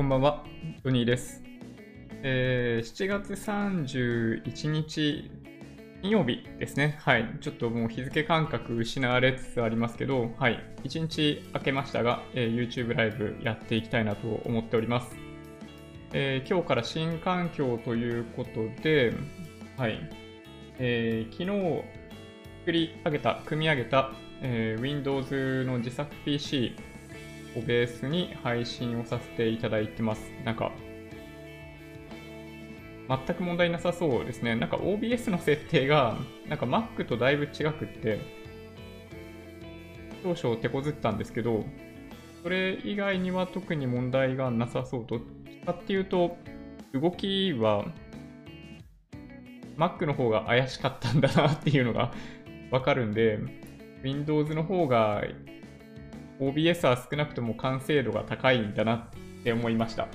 こんばんは、トニーです。えー7月31日、金曜日ですね。はい。ちょっともう日付感覚失われつつありますけど、はい。1日明けましたが、えー YouTube ライブやっていきたいなと思っております。えー今日から新環境ということで、はい。えー昨日作り上げた、組み上げた、え Windows の自作 PC をベースに配信をさせていただいてます。なんか、全く問題なさそうですね。なんか OBS の設定が、なんか Mac とだいぶ違くって、少々手こずったんですけど、それ以外には特に問題がなさそう。どっちかっていうと、動きは Mac の方が怪しかったんだなっていうのがわかるんで、Windows の方が OBS は少なくとも完成度が高いんだなって思いました。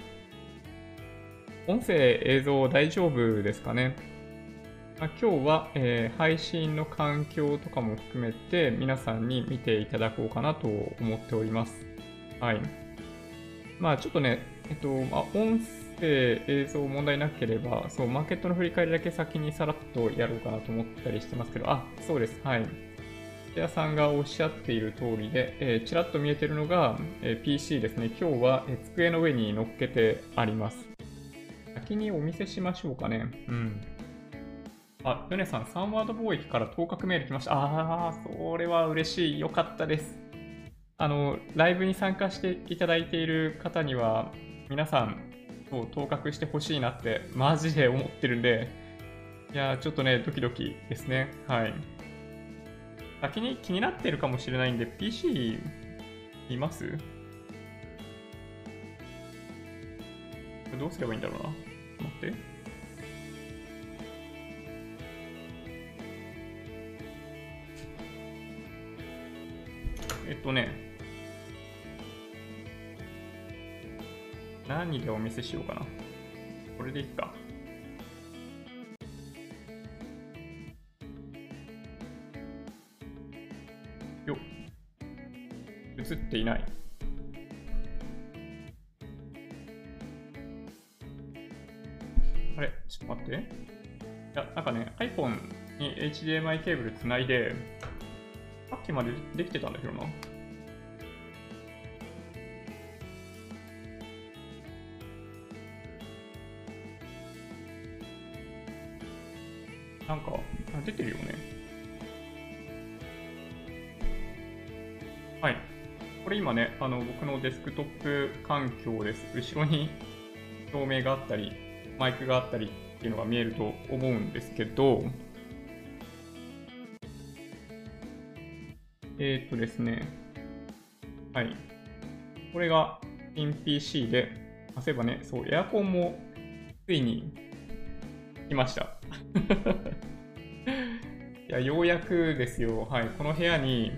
音声、映像大丈夫ですかね、まあ今日は、えー配信の環境とかも含めて皆さんに見ていただこうかなと思っております。はい。まあちょっとね、えっと、まあ、音声、映像問題なければ、そう、マーケットの振り返りだけ先にさらっとやろうかなと思ったりしてますけど、あ、そうです。はい。土屋さんがおっしゃっている通りで、えーちらっと見えてるのが、えー PC ですね。今日は、えー机の上に乗っけてあります。先にお見せしましょうかね。うん。あ、ヨネさん、サンワード貿易から当確メール来ました。あー、それは嬉しい。よかったです。あの、ライブに参加していただいている方には、皆さん、そう、当確してほしいなって、マジで思ってるんで、いやー、ちょっとね、ドキドキですね。はい。先に気になってるかもしれないんで、PC います？どうすればいいんだろうな。待って。えっとね。何でお見せしようかな。これでいいか。ていない。あれちょっと待って。いや、なんかね、iPhone に HDMI ケーブルつないで、さっきまでできてたんだけどな。なんか、出てるよね。今ね、あの僕のデスクトップ環境です。後ろに照明があったり、マイクがあったりっていうのが見えると思うんですけど、えーっとですね、はい。これが新 PC で、あそういえばね、そう、エアコンもついに来ました。いや、ようやくですよ。はい。この部屋に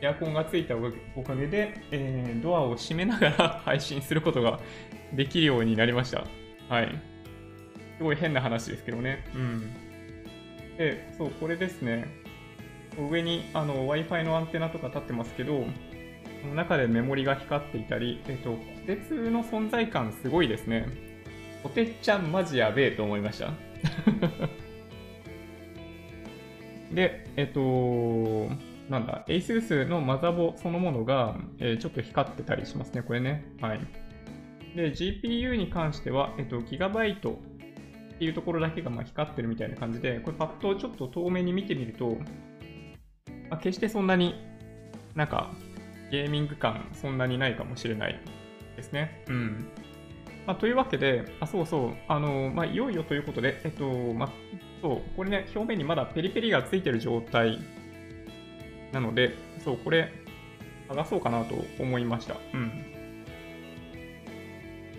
エアコンがついたおかげで、えードアを閉めながら 配信することができるようになりました。はい。すごい変な話ですけどね。うん。で、そう、これですね。上にあの Wi-Fi のアンテナとか立ってますけど、その中でメモリが光っていたり、えっと、こてつの存在感すごいですね。こてっちゃんマジやべえと思いました。で、えっと、なんだ、ASUS のマザボそのものが、えーちょっと光ってたりしますね、これね。はい。で、GPU に関しては、えっと、ギガバイトっていうところだけがまあ光ってるみたいな感じで、これパッとちょっと遠目に見てみると、まあ、決してそんなになんかゲーミング感そんなにないかもしれないですね。うん。まあ、というわけで、あ、そうそう、あの、まあ、いよいよということで、えっと、まあ、そう、これね、表面にまだペリペリがついてる状態なので、そう、これ、剥がそうかなと思いました。うん。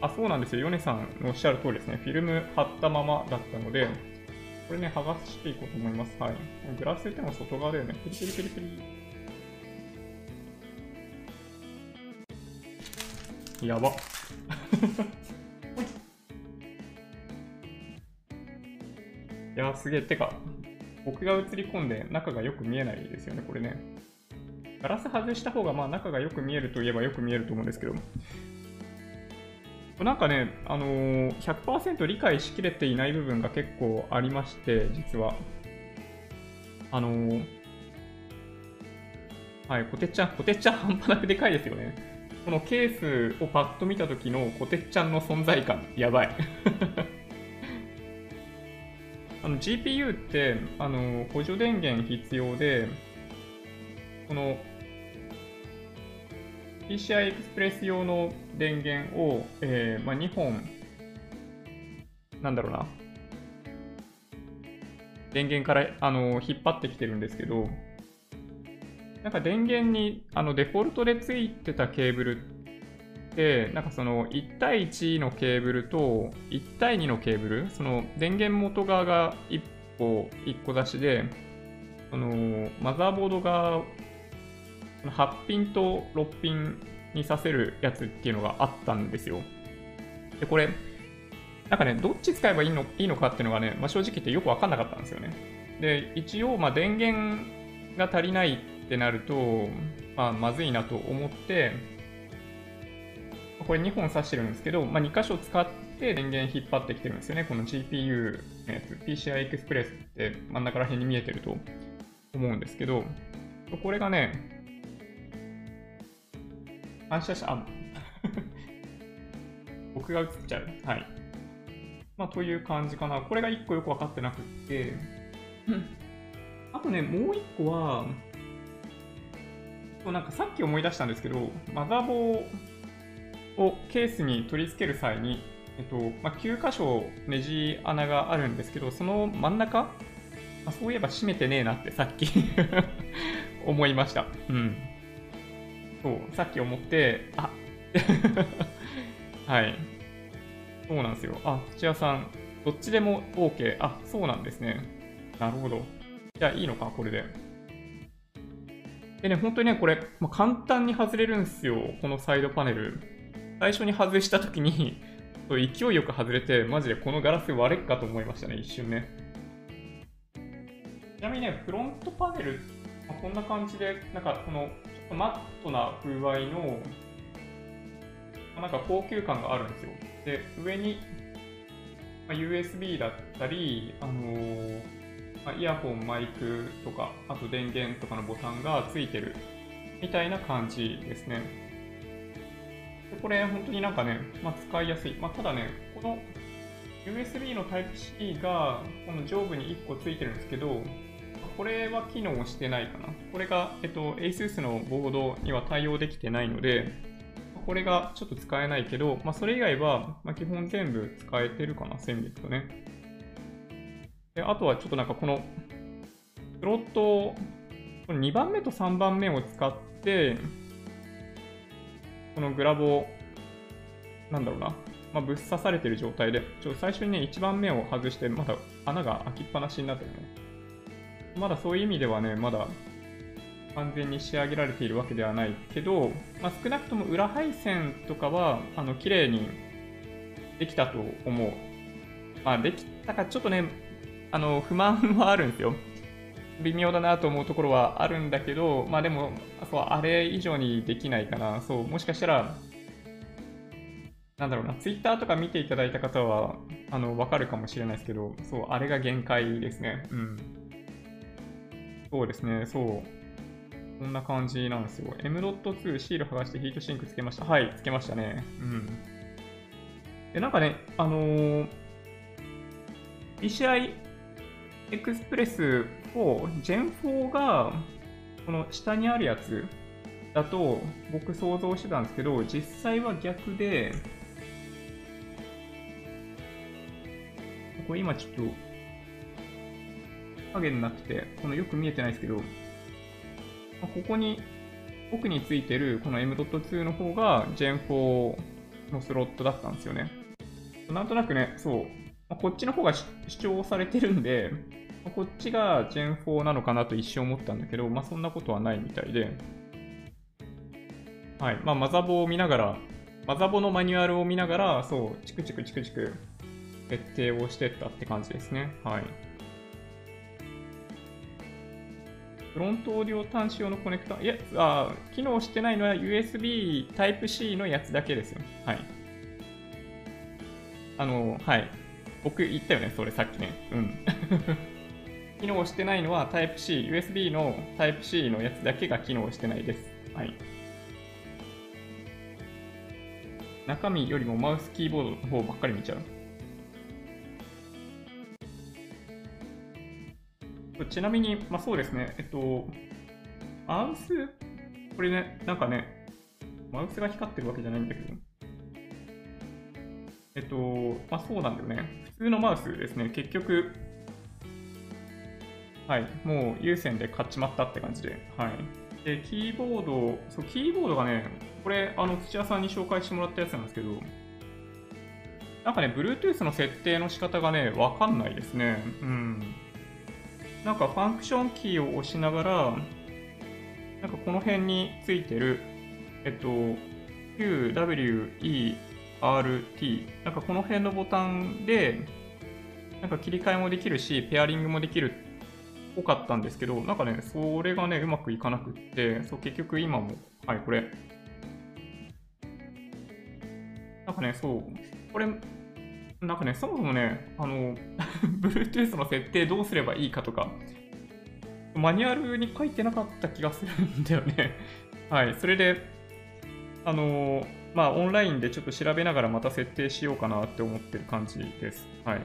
あ、そうなんですよ。ヨネさんのおっしゃる通りですね。フィルム貼ったままだったので、これね、剥がしていこうと思います。はい。グラスっての外側だよね。ペリペリペリペリ。やば。いや、すげえ。てか、僕が映り込んで中がよく見えないですよね、これね。ガラス外した方がまあ中がよく見えるといえばよく見えると思うんですけど、なんかね、あのー、100%理解しきれていない部分が結構ありまして、実は。あのー、はい、コテッちゃん、コテッちゃん半端なくでかいですよね。このケースをパッと見た時のコテッちゃんの存在感、やばい。の GPU って、あの、補助電源必要で、この PCI エクスプレス用の電源を、えーまあ、2本、なんだろうな、電源からあの引っ張ってきてるんですけど、なんか電源にあのデフォルトでついてたケーブルって、なんかその1対1のケーブルと1対2のケーブル、その電源元側が1個、1個出しで、そのマザーボードが8ピンと6ピンにさせるやつっていうのがあったんですよ。で、これ、なんかね、どっち使えばいいのいいのかっていうのがね、まあ、正直言ってよくわかんなかったんですよね。で、一応、まあ、電源が足りないってなると、まあ、まずいなと思って、これ2本挿してるんですけど、まあ、2箇所使って電源引っ張ってきてるんですよね。この GPU のやつ、PCI Express って真ん中ら辺に見えてると思うんですけど、これがね、反射した、あ、僕が映っちゃう。はい。まあ、という感じかな。これが1個よく分かってなくって、あとね、もう1個は、なんかさっき思い出したんですけど、マザーボーをケースに取り付ける際に、えっとまあ、9箇所ネジ穴があるんですけど、その真ん中、まあ、そういえば閉めてねえなってさっき 思いました。うん。そう、さっき思って、あ はい。そうなんですよ。あ、土屋さん、どっちでも OK。あ、そうなんですね。なるほど。じゃあいいのか、これで。でね、本当にね、これ、まあ、簡単に外れるんですよ。このサイドパネル。最初に外したときに、勢いよく外れて、マジでこのガラス割れっかと思いましたね、一瞬ね。ちなみにね、フロントパネル、まあ、こんな感じで、なんかこのマットな風合いの、なんか高級感があるんですよ。で、上に、まあ、USB だったり、あのー、まあ、イヤホン、マイクとか、あと電源とかのボタンがついてるみたいな感じですね。でこれ、本当になんかね、まあ、使いやすい。まあ、ただね、この USB の Type-C がこの上部に1個ついてるんですけど、これは機能してないかな。これが、えっと、ASUS のボードには対応できてないので、これがちょっと使えないけど、まあ、それ以外は、まあ、基本全部使えてるかな、線引とね。であとはちょっとなんかこの、スロット、この2番目と3番目を使って、このグラボを、なんだろうな、まあ、ぶっ刺されてる状態で、ちょ最初にね、1番目を外して、まだ穴が開きっぱなしになってるね。まだそういう意味ではね、まだ完全に仕上げられているわけではないけど、まあ、少なくとも裏配線とかは、あの、綺麗にできたと思う。まあ、できたか、ちょっとね、あの、不満はあるんですよ。微妙だなと思うところはあるんだけど、まあでも、そうあれ以上にできないかな。そう、もしかしたら、なんだろうな、ツイッターとか見ていただいた方は、あの、わかるかもしれないですけど、そう、あれが限界ですね。うん。そうですね、そう。こんな感じなんですよ。M.2 シール剥がしてヒートシンクつけました。はい、つけましたね。うん。で、なんかね、あのー、PCI Express 4、Gen 4が、この下にあるやつだと僕想像してたんですけど、実際は逆で、これ今ちょっと影になってて、このよく見えてないですけど、ここに奥についてるこの M.2 の方が Gen4 のスロットだったんですよね。なんとなくね、そう、こっちの方が主張されてるんで、こっちが Gen4 なのかなと一瞬思ったんだけど、まあそんなことはないみたいで、はい、まあマザボを見ながら、マザボのマニュアルを見ながら、そう、チクチクチクチク設定をしてったって感じですね。はい。フロントオーディオ端子用のコネクタいや、あ機能してないのは USB Type-C のやつだけですよ。はい。あの、はい。僕言ったよね、それさっきね。うん。機能してないのは Type-C、USB の Type-C のやつだけが機能してないです。はい。中身よりもマウスキーボードの方ばっかり見ちゃう。ちなみに、まあそうですね、えっと、マウス、これね、なんかね、マウスが光ってるわけじゃないんだけど、えっと、まあそうなんだよね。普通のマウスですね、結局、はい、もう有線で買っちまったって感じで、はい。で、キーボード、そう、キーボードがね、これ、あの、土屋さんに紹介してもらったやつなんですけど、なんかね、Bluetooth の設定の仕方がね、わかんないですね。うん。なんかファンクションキーを押しながら、なんかこの辺についてる、えっと、Q、W、E、R、T、なんかこの辺のボタンで、なんか切り替えもできるし、ペアリングもできるっぽかったんですけど、なんかね、それがね、うまくいかなくって、そう結局今も、はい、これ。なんかね、そう、これ、なんかね、そもそもね、あの、Bluetooth の設定どうすればいいかとか、マニュアルに書いてなかった気がするんだよね。はい、それで、あの、まあ、オンラインでちょっと調べながらまた設定しようかなって思ってる感じです。はい。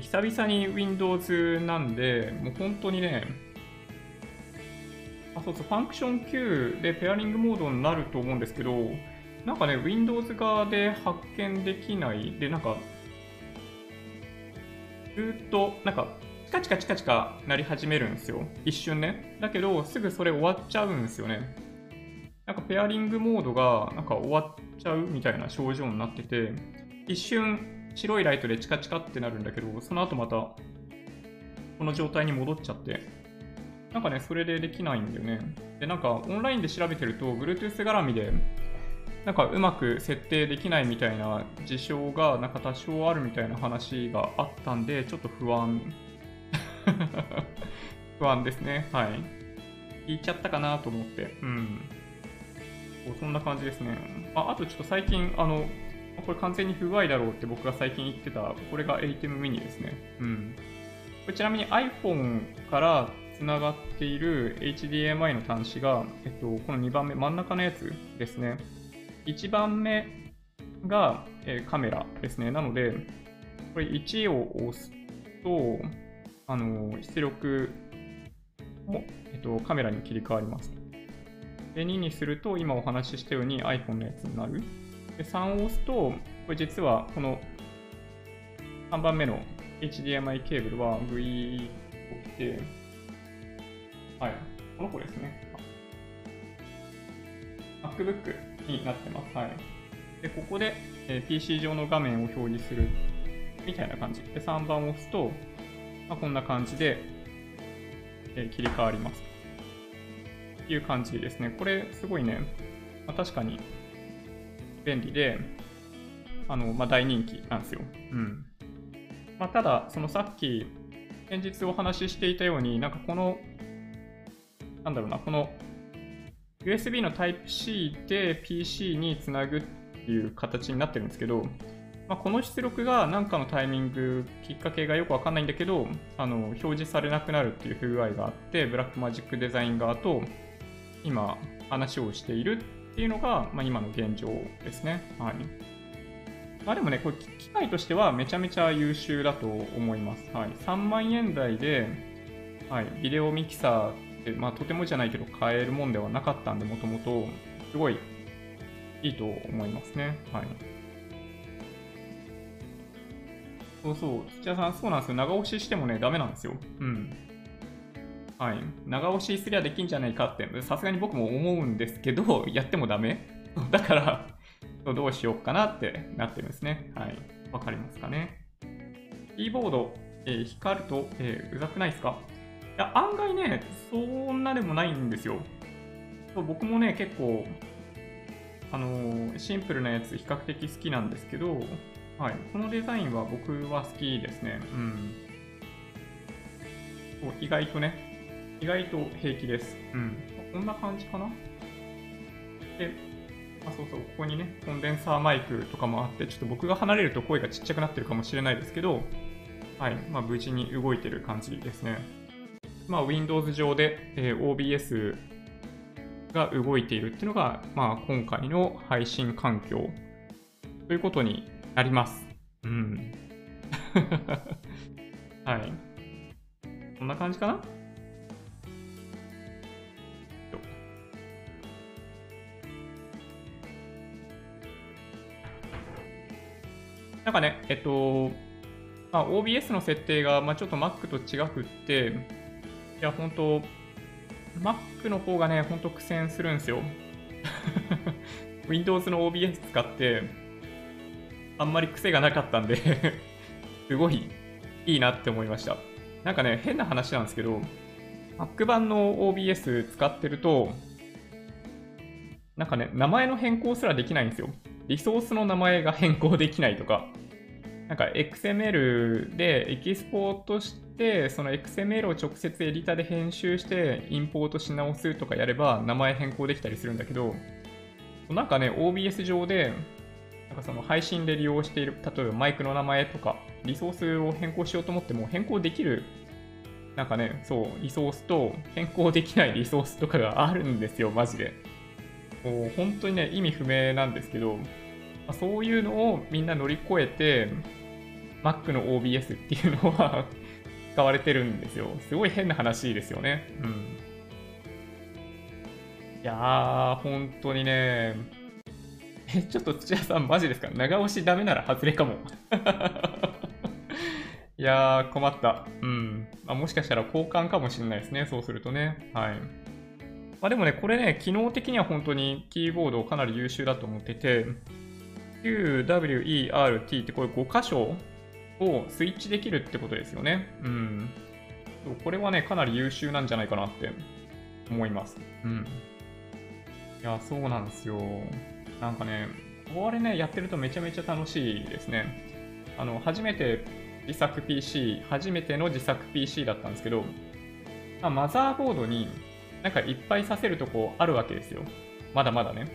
久々に Windows なんで、もう本当にね、あ、そうそう、ファンクション Q でペアリングモードになると思うんですけど、なんかね、Windows 側で発見できない。で、なんか、ずっと、なんか、チカチカチカチカなり始めるんですよ。一瞬ね。だけど、すぐそれ終わっちゃうんですよね。なんかペアリングモードがなんか終わっちゃうみたいな症状になってて、一瞬白いライトでチカチカってなるんだけど、その後またこの状態に戻っちゃって、なんかね、それでできないんだよね。で、なんかオンラインで調べてると、Bluetooth 絡みでなんかうまく設定できないみたいな事象がなんか多少あるみたいな話があったんで、ちょっと不安 不安ですね。はい。聞いちゃったかなと思って。うん。そんな感じですね。ああとちょっと最近、あの、これ完全に不具合だろうって僕が最近言ってた、これが ATEM mini ですね。うん。これちなみに iPhone からつながっている HDMI の端子が、えっと、この2番目、真ん中のやつですね。1番目が、えー、カメラですね。なので、これ1を押すと、あの出力も、えっと、カメラに切り替わります。で、2にすると、今お話ししたように iPhone のやつになる。で、3を押すと、これ実はこの3番目の HDMI ケーブルはグイーと来て、はい、この子ですね。MacBook になってます。はい。で、ここで、え、PC 上の画面を表示するみたいな感じ。で、3番を押すと、まあ、こんな感じで、え、切り替わります。という感じですね。これ、すごいね、まあ、確かに便利で、あの、まあ、大人気なんですよ。うん。まあ、ただ、そのさっき、先日お話ししていたように、なんかこの、なんだろうな、この USB の Type-C で PC につなぐっていう形になってるんですけど、まあ、この出力が何かのタイミング、きっかけがよくわかんないんだけど、あの表示されなくなるっていう不具合があって、ブラックマジックデザイン側と今話をしているっていうのが、まあ、今の現状ですね。はい。まあでもね、これ機械としてはめちゃめちゃ優秀だと思います。はい。3万円台で、はい、ビデオミキサーってまあ、とてもじゃないけど買えるもんではなかったんで、もともと、すごいいいと思いますね。はい。そうそう、土屋さん、そうなんですよ。長押ししてもね、ダメなんですよ。うん。はい。長押しすりゃできんじゃないかって、さすがに僕も思うんですけど、やってもダメ？だからどうしようかなってなってるんですね。はい。わかりますかね？キーボード、えー、光ると、えー、うざくないですか？いや、案外ね、そんなでもないんですよ。そう僕もね、結構、あのー、シンプルなやつ比較的好きなんですけど、はい、このデザインは僕は好きですね。うん。意外とね、意外と平気です。うん。こんな感じかな？で、あ、そうそう、ここにね、コンデンサーマイクとかもあって、ちょっと僕が離れると声がちっちゃくなってるかもしれないですけど、はい、まあ、無事に動いてる感じですね。まあ、Windows 上で、えー、OBS が動いているっていうのが、まあ、今回の配信環境ということになります。うん。はい。こんな感じかな？なんかね、えっと、まあ、OBS の設定が、まあ、ちょっと Mac と違くって、いや、本当 Mac の方がね、ほんと苦戦するんですよ。Windows の OBS 使って、あんまり癖がなかったんで すごいいいなって思いました。なんかね、変な話なんですけど、Mac 版の OBS 使ってると、なんかね、名前の変更すらできないんですよ。リソースの名前が変更できないとか、なんか XML でエキスポートして、その XML を直接エディタで編集してインポートし直すとかやれば名前変更できたりするんだけど、なんかね、OBS 上で、なんかその配信で利用している、例えばマイクの名前とか、リソースを変更しようと思っても変更できる、なんかね、そう、リソースと変更できないリソースとかがあるんですよ、マジで。もう本当にね、意味不明なんですけど、まそういうのをみんな乗り越えて、Mac の OBS っていうのは使われてるんですよ。すごい変な話ですよね。うん。いやー、本当にね、え、ちょっと土屋さんマジですか？長押しダメなら外れかも。いやー、困った。うん。まあ、もしかしたら交換かもしれないですね。そうするとね。はい。まあ、でもね、これね、機能的には本当にキーボードかなり優秀だと思ってて、QWERT ってこれ5箇所をスイッチできるってことですよね。うん。これはね、かなり優秀なんじゃないかなって思います。うん。いや、そうなんですよ。なんかね、これね、やってるとめちゃめちゃ楽しいですね。あの、初めて自作 PC、初めての自作 PC だったんですけど、まあ、マザーボードになんかいっぱいさせるとこあるわけですよ。まだまだね。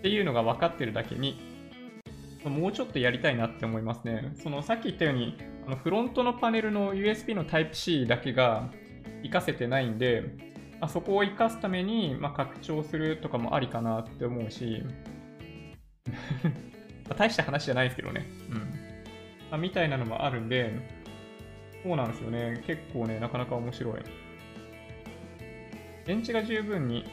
っていうのが分かってるだけに、もうちょっとやりたいなって思いますね。そのさっき言ったように、あのフロントのパネルの USB の Type-C だけが活かせてないんで、あ、そこを活かすために、まあ、拡張するとかもありかなって思うし、大した話じゃないですけどね。うん。まあ、みたいなのもあるんで、そうなんですよね。結構ね、なかなか面白い。電池が十分に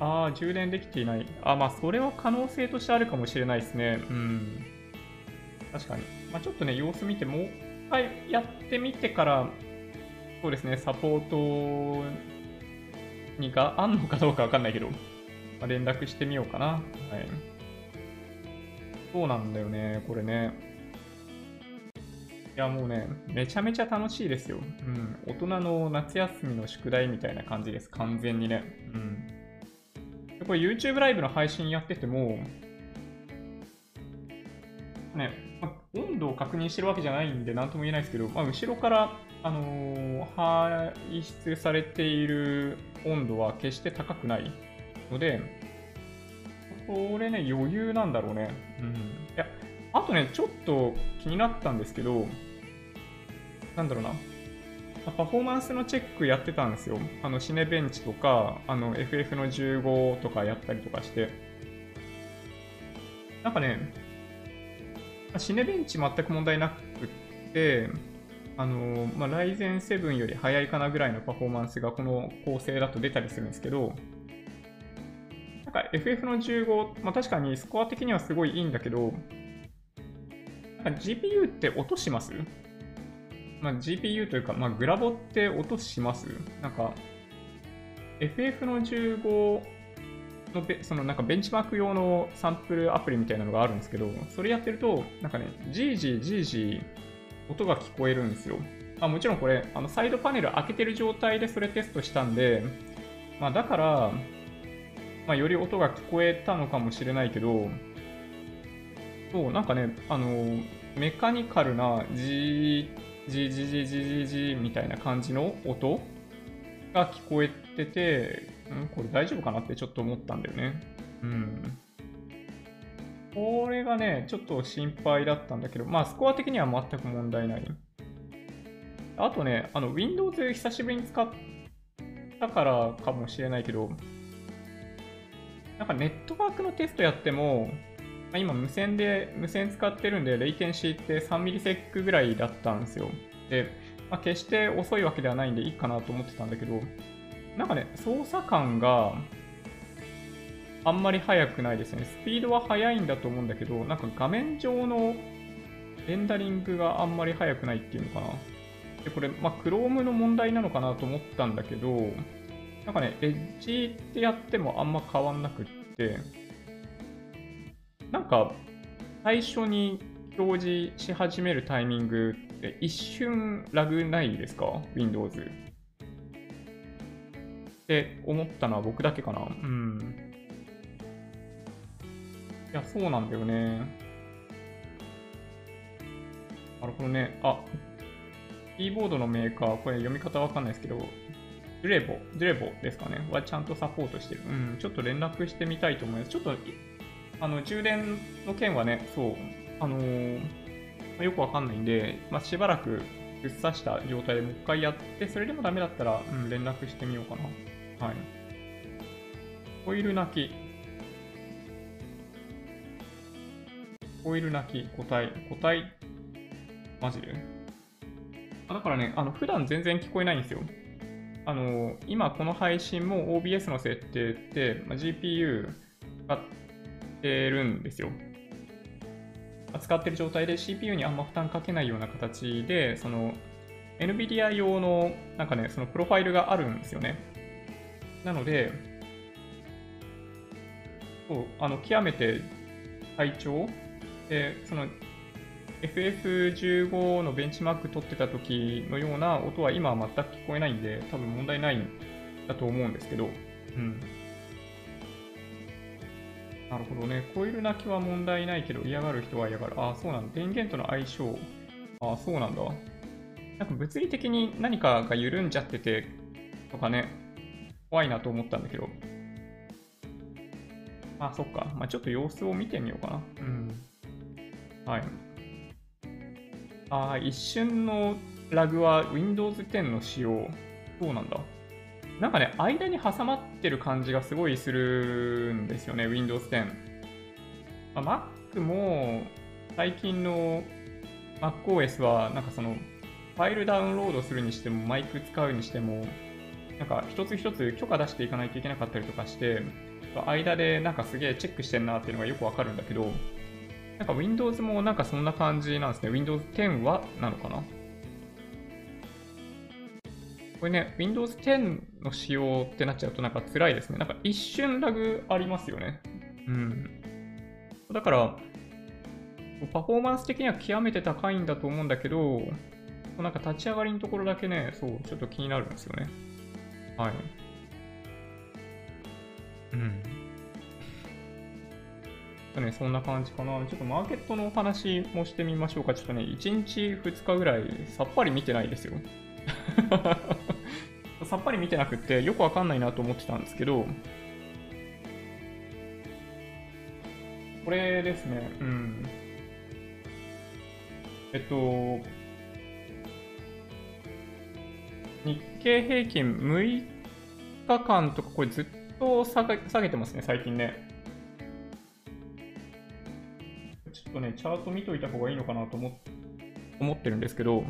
ああ、充電できていない。あまあ、それは可能性としてあるかもしれないですね。うん。確かに。まあ、ちょっとね、様子見て、もう一回やってみてから、そうですね、サポートにがあんのかどうかわかんないけど、まあ、連絡してみようかな。はい。そうなんだよね、これね。いや、もうね、めちゃめちゃ楽しいですよ。うん。大人の夏休みの宿題みたいな感じです、完全にね。うん。これ YouTube ライブの配信やってても、ね、ま温度を確認してるわけじゃないんで何とも言えないですけど、まあ、後ろから、あのー、排出されている温度は決して高くないので、これね、余裕なんだろうね。うん。いや、あとね、ちょっと気になったんですけど、なんだろうな。パフォーマンスのチェックやってたんですよ。あの、シネベンチとか、あの、FF の15とかやったりとかして。なんかね、シネベンチ全く問題なくって、あの、まあ、ライゼン7より速いかなぐらいのパフォーマンスがこの構成だと出たりするんですけど、なんか FF の15、まあ、確かにスコア的にはすごいいいんだけど、GPU って落とします？まあ、GPU というか、まあ、グラボって音します？なんか、FF の15のべ、そのなんかベンチマーク用のサンプルアプリみたいなのがあるんですけど、それやってると、なんかね、じーじーじーじー音が聞こえるんですよ。まあ、もちろんこれ、あのサイドパネル開けてる状態でそれテストしたんで、まあ、だから、まあ、より音が聞こえたのかもしれないけど、そう、なんかね、あの、メカニカルな G じじじじじじみたいな感じの音が聞こえてて、ん、これ大丈夫かなってちょっと思ったんだよね。うん。これがね、ちょっと心配だったんだけど、まあ、スコア的には全く問題ない。あとね、あの、Windows 久しぶりに使ったからかもしれないけど、なんかネットワークのテストやっても、あ、今無線で、無線使ってるんで、レイテンシーって3ミリセックぐらいだったんですよ。で、まあ、決して遅いわけではないんでいいかなと思ってたんだけど、なんかね、操作感があんまり速くないですね。スピードは速いんだと思うんだけど、なんか画面上のレンダリングがあんまり速くないっていうのかな。で、これ、まあ、Chrome の問題なのかなと思ったんだけど、なんかね、エッジってやってもあんま変わんなくって、なんか、最初に表示し始めるタイミングって一瞬ラグないですか ?Windows。って思ったのは僕だけかな。うん。いや、そうなんだよね。なるほどね。あ、キーボードのメーカー、これ読み方わかんないですけど、ジュレボ、ジュレボですかねはちゃんとサポートしてる。うん、ちょっと連絡してみたいと思います。ちょっとあの、充電の件はね、そう、あのー、よくわかんないんで、まあ、しばらくぶっ刺した状態でもう一回やって、それでもダメだったら、うん、連絡してみようかな。はい。オイル泣き。オイル泣き、個体。個体。マジで？あだからね、あの、普段全然聞こえないんですよ。あの、今この配信も OBS の設定って、まあ、GPU 使ってるんですよ。使ってる状態で CPU にあんま負担かけないような形で、その NVIDIA 用のなんかね、そのプロファイルがあるんですよね。なので、そうあの極めて体調で、その FF15 のベンチマーク取ってた時のような音は今は全く聞こえないんで、多分問題ないんだと思うんですけど、うん。なるほどね。コイル泣きは問題ないけど嫌がる人は嫌がる。ああ、そうなんだ。電源との相性。ああ、そうなんだ。なんか物理的に何かが緩んじゃっててとかね、怖いなと思ったんだけど。あ、そっか。まあ、ちょっと様子を見てみようかな。うん。はい。ああ、一瞬のラグは Windows 10の仕様。そうなんだ？なんかね、間に挟まってる感じがすごいするんですよね、Windows 10。まあ、Mac も最近の MacOS は、なんかその、ファイルダウンロードするにしても、マイク使うにしても、なんか一つ一つ許可出していかないといけなかったりとかして、間でなんかすげえチェックしてんなっていうのがよくわかるんだけど、なんか Windows もなんかそんな感じなんですね。Windows 10はなのかな？これね、Windows 10の仕様ってなっちゃうとなんか辛いですね。なんか一瞬ラグありますよね。うん。だから、パフォーマンス的には極めて高いんだと思うんだけど、なんか立ち上がりのところだけね、そう、ちょっと気になるんですよね。はい。うん。ね、そんな感じかな。ちょっとマーケットのお話もしてみましょうか。ちょっとね、1日2日ぐらいさっぱり見てないですよ。さっぱり見てなくてよくわかんないなと思ってたんですけど、これですね、うん。えっと、日経平均6日間とか、これずっと下げ下げてますね、最近ね。ちょっとね、チャート見といた方がいいのかなと思思ってるんですけど、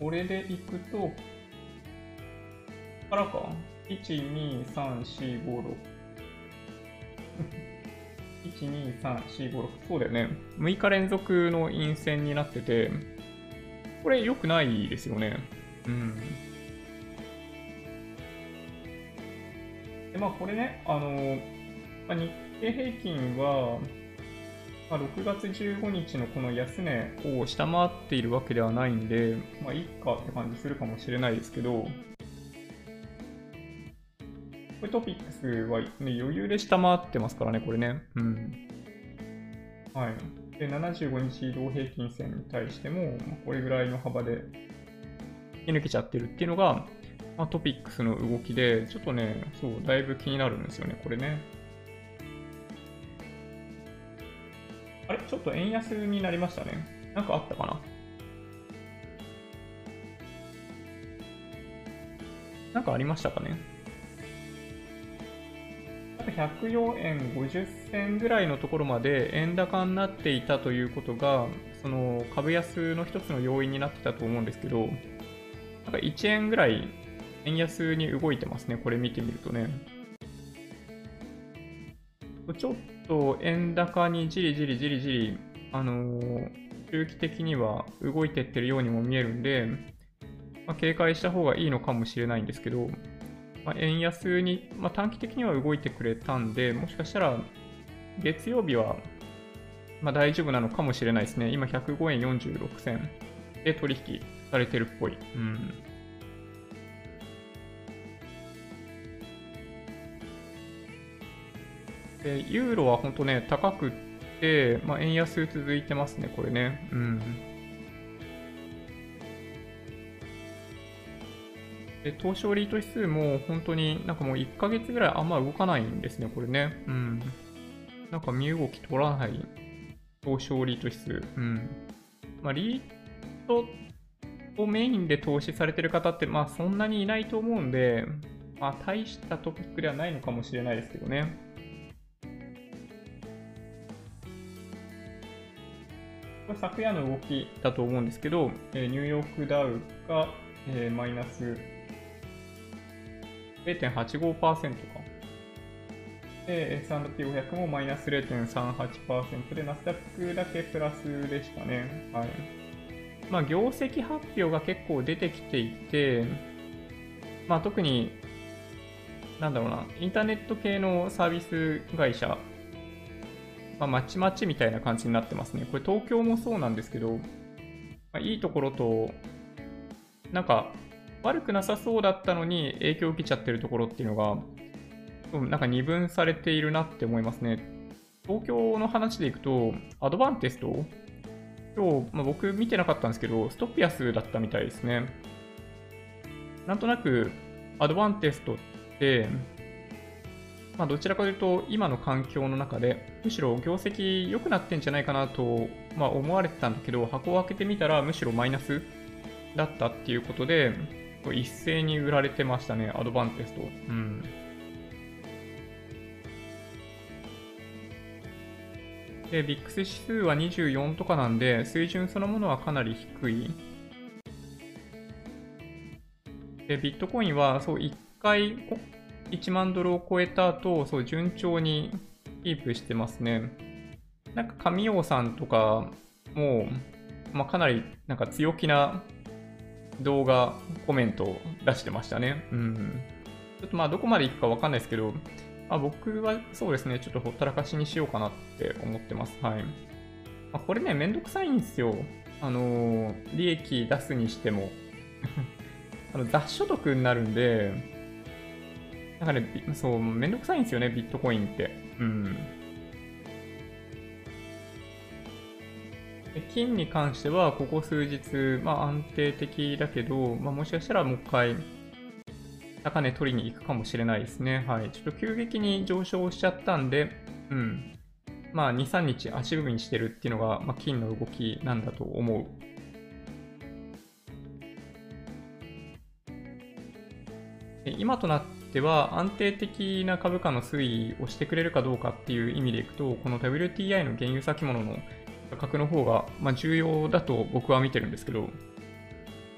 これでいくと、からか ?1、2、3、4、5、6。1、2、3、4、5、6。そうだよね。6日連続の陰線になってて、これ良くないですよね。うん。で、まあこれね、あの、まあ、日経平均は、まあ、6月15日のこの安値を下回っているわけではないんで、まあ、いっかって感じするかもしれないですけど、これトピックスは、ね、余裕で下回ってますからね、これね。うん。はい。で、75日移動平均線に対しても、これぐらいの幅で引き抜けちゃってるっていうのが、まあ、トピックスの動きで、ちょっとね、そう、だいぶ気になるんですよね、これね。ちょっと円安になりましたね。なんかあったかな？なんかありましたかね？104円50銭ぐらいのところまで円高になっていたということが、その株安の一つの要因になってたと思うんですけど、なんか1円ぐらい円安に動いてますね、これ見てみるとね。ちょっと円高にじりじりじりじり、あのー、中期的には動いてってるようにも見えるんで、まあ、警戒した方がいいのかもしれないんですけど、まあ、円安に、まあ、短期的には動いてくれたんで、もしかしたら月曜日は、ま、大丈夫なのかもしれないですね。今105円46銭で取引されてるっぽい。うん。で、ユーロは本当ね、高くって、まあ、円安続いてますね、これね。うん。で、東証リート指数も本当になんかもう1ヶ月ぐらいあんま動かないんですね、これね。うん。なんか身動き取らない東証リート指数。うん。まあ、リートをメインで投資されてる方って、まあそんなにいないと思うんで、まあ大したトピックではないのかもしれないですけどね。これ昨夜の動きだと思うんですけど、えニューヨークダウが、えー、マイナス0.85%か。で、S&P500 もマイナス0.38%で、ナスダックだけプラスでしたね。はい。まあ、業績発表が結構出てきていて、まあ、特に、なんだろうな、インターネット系のサービス会社、まあ、まちまちみたいな感じになってますね。これ東京もそうなんですけど、まあ、いいところと、なんか、悪くなさそうだったのに影響を受けちゃってるところっていうのが、なんか二分されているなって思いますね。東京の話でいくと、アドバンテスト今日、まあ、僕見てなかったんですけど、ストピアスだったみたいですね。なんとなく、アドバンテストって、まあ、どちらかというと、今の環境の中で、むしろ業績良くなってんじゃないかなと、まあ、思われてたんだけど、箱を開けてみたら、むしろマイナスだったっていうことで、一斉に売られてましたね、アドバンテスト。うん。で、ビックス指数は24とかなんで、水準そのものはかなり低い。で、ビットコインは、そう、1回1万ドルを超えた後、そう、順調にキープしてますね。なんか、神王さんとかも、まあ、かなり、なんか強気な動画、コメントを出してましたね。うん。ちょっとまあどこまで行くかわかんないですけど、まあ、僕はそうですね、ちょっとほったらかしにしようかなって思ってます。はい。まあ、これね、めんどくさいんですよ。あのー、利益出すにしても。あの雑所得になるんで、なんかね、そう、めんどくさいんですよね、ビットコインって。うん。金に関しては、ここ数日、まあ安定的だけど、まあもしかしたらもう一回、高値取りに行くかもしれないですね。はい。ちょっと急激に上昇しちゃったんで、うん。まあ2、3日足踏みにしてるっていうのが、まあ金の動きなんだと思う。今となっては安定的な株価の推移をしてくれるかどうかっていう意味でいくと、この WTI の原油先物の価格の方が、まあ、重要だと僕は見てるんですけど、ま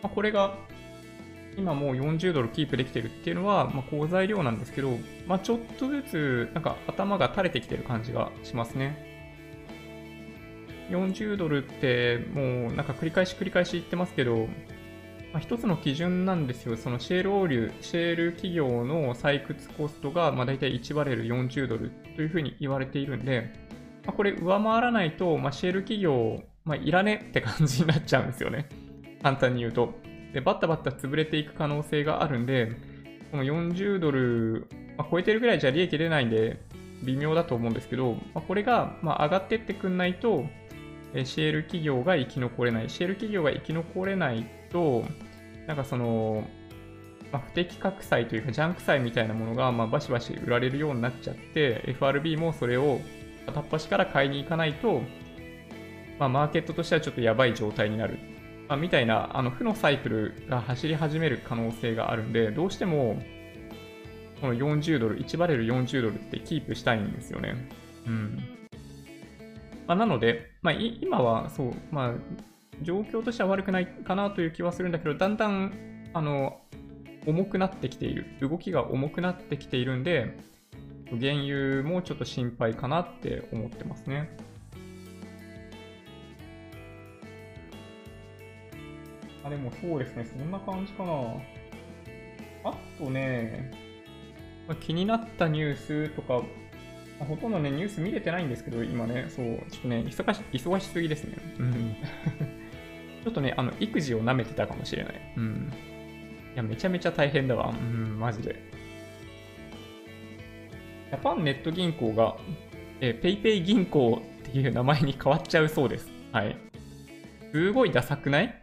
あ、これが今もう40ドルキープできてるっていうのは、まあ、好材料なんですけど、まあ、ちょっとずつなんか頭が垂れてきてる感じがしますね。40ドルってもうなんか繰り返し繰り返し言ってますけど、まあ、一つの基準なんですよ。そのシェールオール、シェール企業の採掘コストがまあ大体1バレル40ドルというふうに言われているんで、まあ、これ上回らないと、まあ、シェール企業、まあ、いらねって感じになっちゃうんですよね。簡単に言うと。で、バッタバッタ潰れていく可能性があるんで、この40ドル、まあ、超えてるぐらいじゃ利益出ないんで、微妙だと思うんですけど、まあ、これが、まあ、上がってってくんないと、シェール企業が生き残れない。シェール企業が生き残れないと、なんかその、まあ、不適格債というか、ジャンク債みたいなものが、まあ、バシバシ売られるようになっちゃって、FRB もそれを片っ端から買いに行かないと、まあ、マーケットとしてはちょっとやばい状態になる。まあ、みたいな、あの、負のサイクルが走り始める可能性があるんで、どうしても、この40ドル、1バレル40ドルってキープしたいんですよね。うん。まあ、なので、まあ、今は、そう、まあ、状況としては悪くないかなという気はするんだけど、だんだん、あの、重くなってきている。動きが重くなってきているんで、原油もちょっと心配かなって思ってますね。あ、でもそうですね。そんな感じかな。あとね、まあ、気になったニュースとか、まあ、ほとんどね、ニュース見れてないんですけど、今ね、そう、ちょっとね、忙し忙しすぎですね。うん。ちょっとね、あの、育児を舐めてたかもしれない。うん。いや、めちゃめちゃ大変だわ。うん、マジで。ジャパンネット銀行が、えー、ペイペイ銀行っていう名前に変わっちゃうそうです。はい。すごいダサくない？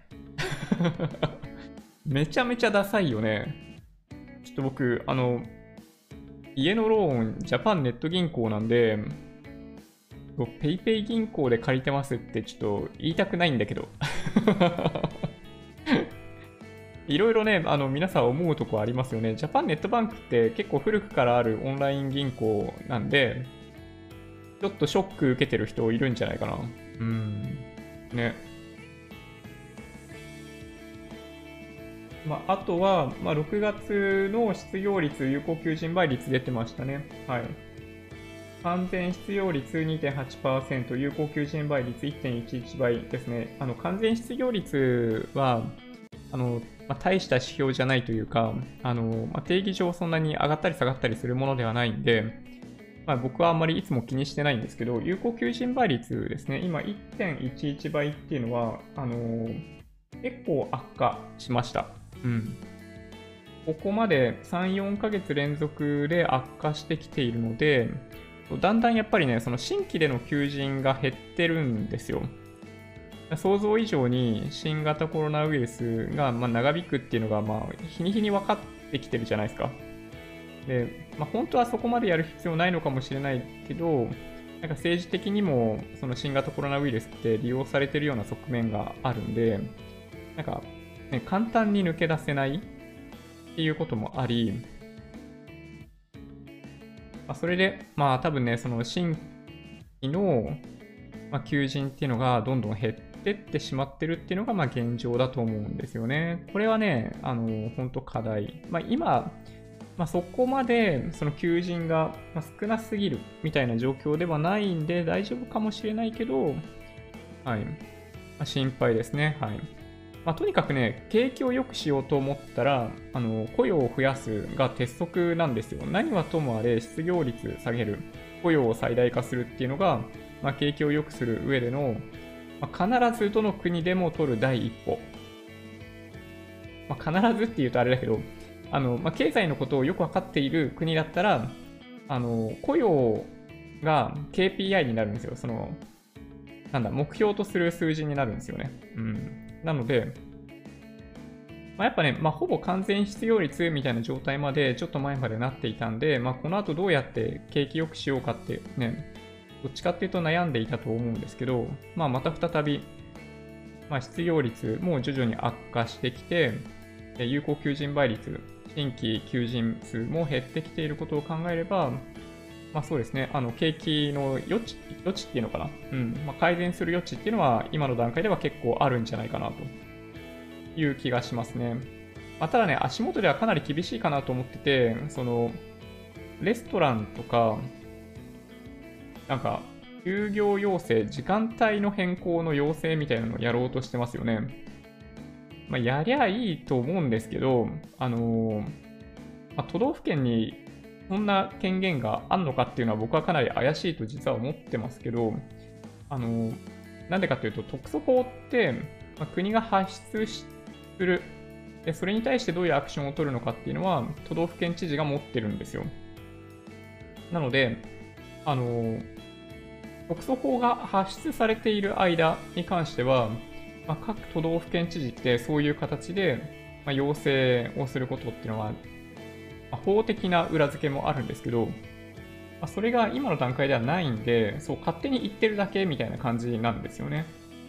めちゃめちゃダサいよね。ちょっと僕、あの、家のローン、ジャパンネット銀行なんで、ペイペイ銀行で借りてますってちょっと言いたくないんだけど。いろいろね、あの、皆さん思うとこありますよね。ジャパンネットバンクって結構古くからあるオンライン銀行なんで、ちょっとショック受けてる人いるんじゃないかな。うん。ね。まあ、あとは、まあ、6月の失業率、有効求人倍率出てましたね。はい。完全失業率2.8%、有効求人倍率1.11倍ですね。あの、完全失業率は、あの、まあ、大した指標じゃないというか、あの、まあ、定義上そんなに上がったり下がったりするものではないんで、まあ、僕はあんまりいつも気にしてないんですけど、有効求人倍率ですね、今1.11倍っていうのは、あの結構悪化しました。うん。ここまで3、4ヶ月連続で悪化してきているので、だんだんやっぱりね、その新規での求人が減ってるんですよ。想像以上に新型コロナウイルスがま長引くっていうのが、まあ、日に日に分かってきてるじゃないですか。で、まあ、本当はそこまでやる必要ないのかもしれないけど、なんか政治的にもその新型コロナウイルスって利用されてるような側面があるんで、なんか、ね、簡単に抜け出せないっていうこともあり、まあ、それで、まあ多分ね、その新規の、まあ、求人っていうのがどんどん減ってってしまってるっていうのがまあ現状だと思うんですよね。これはね、あの、本当課題。まあ、今、まあ、そこまでその求人が少なすぎるみたいな状況ではないんで大丈夫かもしれないけど、はい。まあ、心配ですね。はい。まあ、とにかくね、景気を良くしようと思ったら、あの雇用を増やすが鉄則なんですよ。何はともあれ失業率下げる、雇用を最大化するっていうのが、まあ、景気を良くする上での、まあ、必ずどの国でも取る第一歩。まあ、必ずっていうとあれだけど、あのまあ、経済のことをよく分かっている国だったら、あの雇用が KPI になるんですよ。そのなんだ、目標とする数字になるんですよね。うん。なので、まあ、やっぱね、まあ、ほぼ完全失業率みたいな状態までちょっと前までなっていたんで、まあ、この後どうやって景気良くしようかってね、どっちかっていうと悩んでいたと思うんですけど、まあ、また再び、まあ、失業率も徐々に悪化してきて、有効求人倍率、新規求人数も減ってきていることを考えれば、まあそうですね、あの景気の余地余地っていうのかな、うんまあ、改善する余地っていうのは今の段階では結構あるんじゃないかなという気がしますね。まあ、ただね、足元ではかなり厳しいかなと思ってて、そのレストランとか、なんか休業要請、時間帯の変更の要請みたいなのをやろうとしてますよね。まあ、やりゃいいと思うんですけど、あのー、まあ、都道府県にそんな権限があんのかっていうのは僕はかなり怪しいと実は思ってますけど、あの、なんでかというと、特措法って、ま、国が発出するで、それに対してどういうアクションを取るのかっていうのは、都道府県知事が持ってるんですよ。なので、あの、特措法が発出されている間に関しては、ま、各都道府県知事ってそういう形で、ま、要請をすることっていうのは、法的な裏付けもあるんですけど、ま、それが今の段階ではないんで、そう、勝手に言ってるだけみたいな感じなんですよね。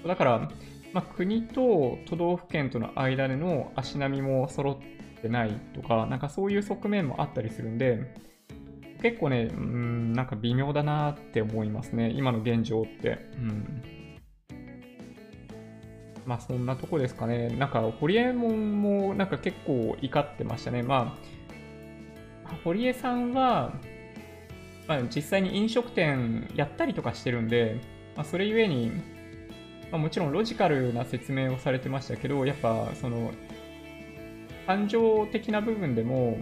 だから、まあ、国と都道府県との間での足並みも揃ってないとか、なんかそういう側面もあったりするんで、結構ね、うん、なんか微妙だなって思いますね。今の現状って。うん。まあそんなとこですかね。なんか、ホリエモンもなんか結構怒ってましたね。まあ、堀江さんは、まあ、実際に飲食店やったりとかしてるんで、まあ、それゆえに、まあ、もちろんロジカルな説明をされてましたけど、やっぱその、感情的な部分でも、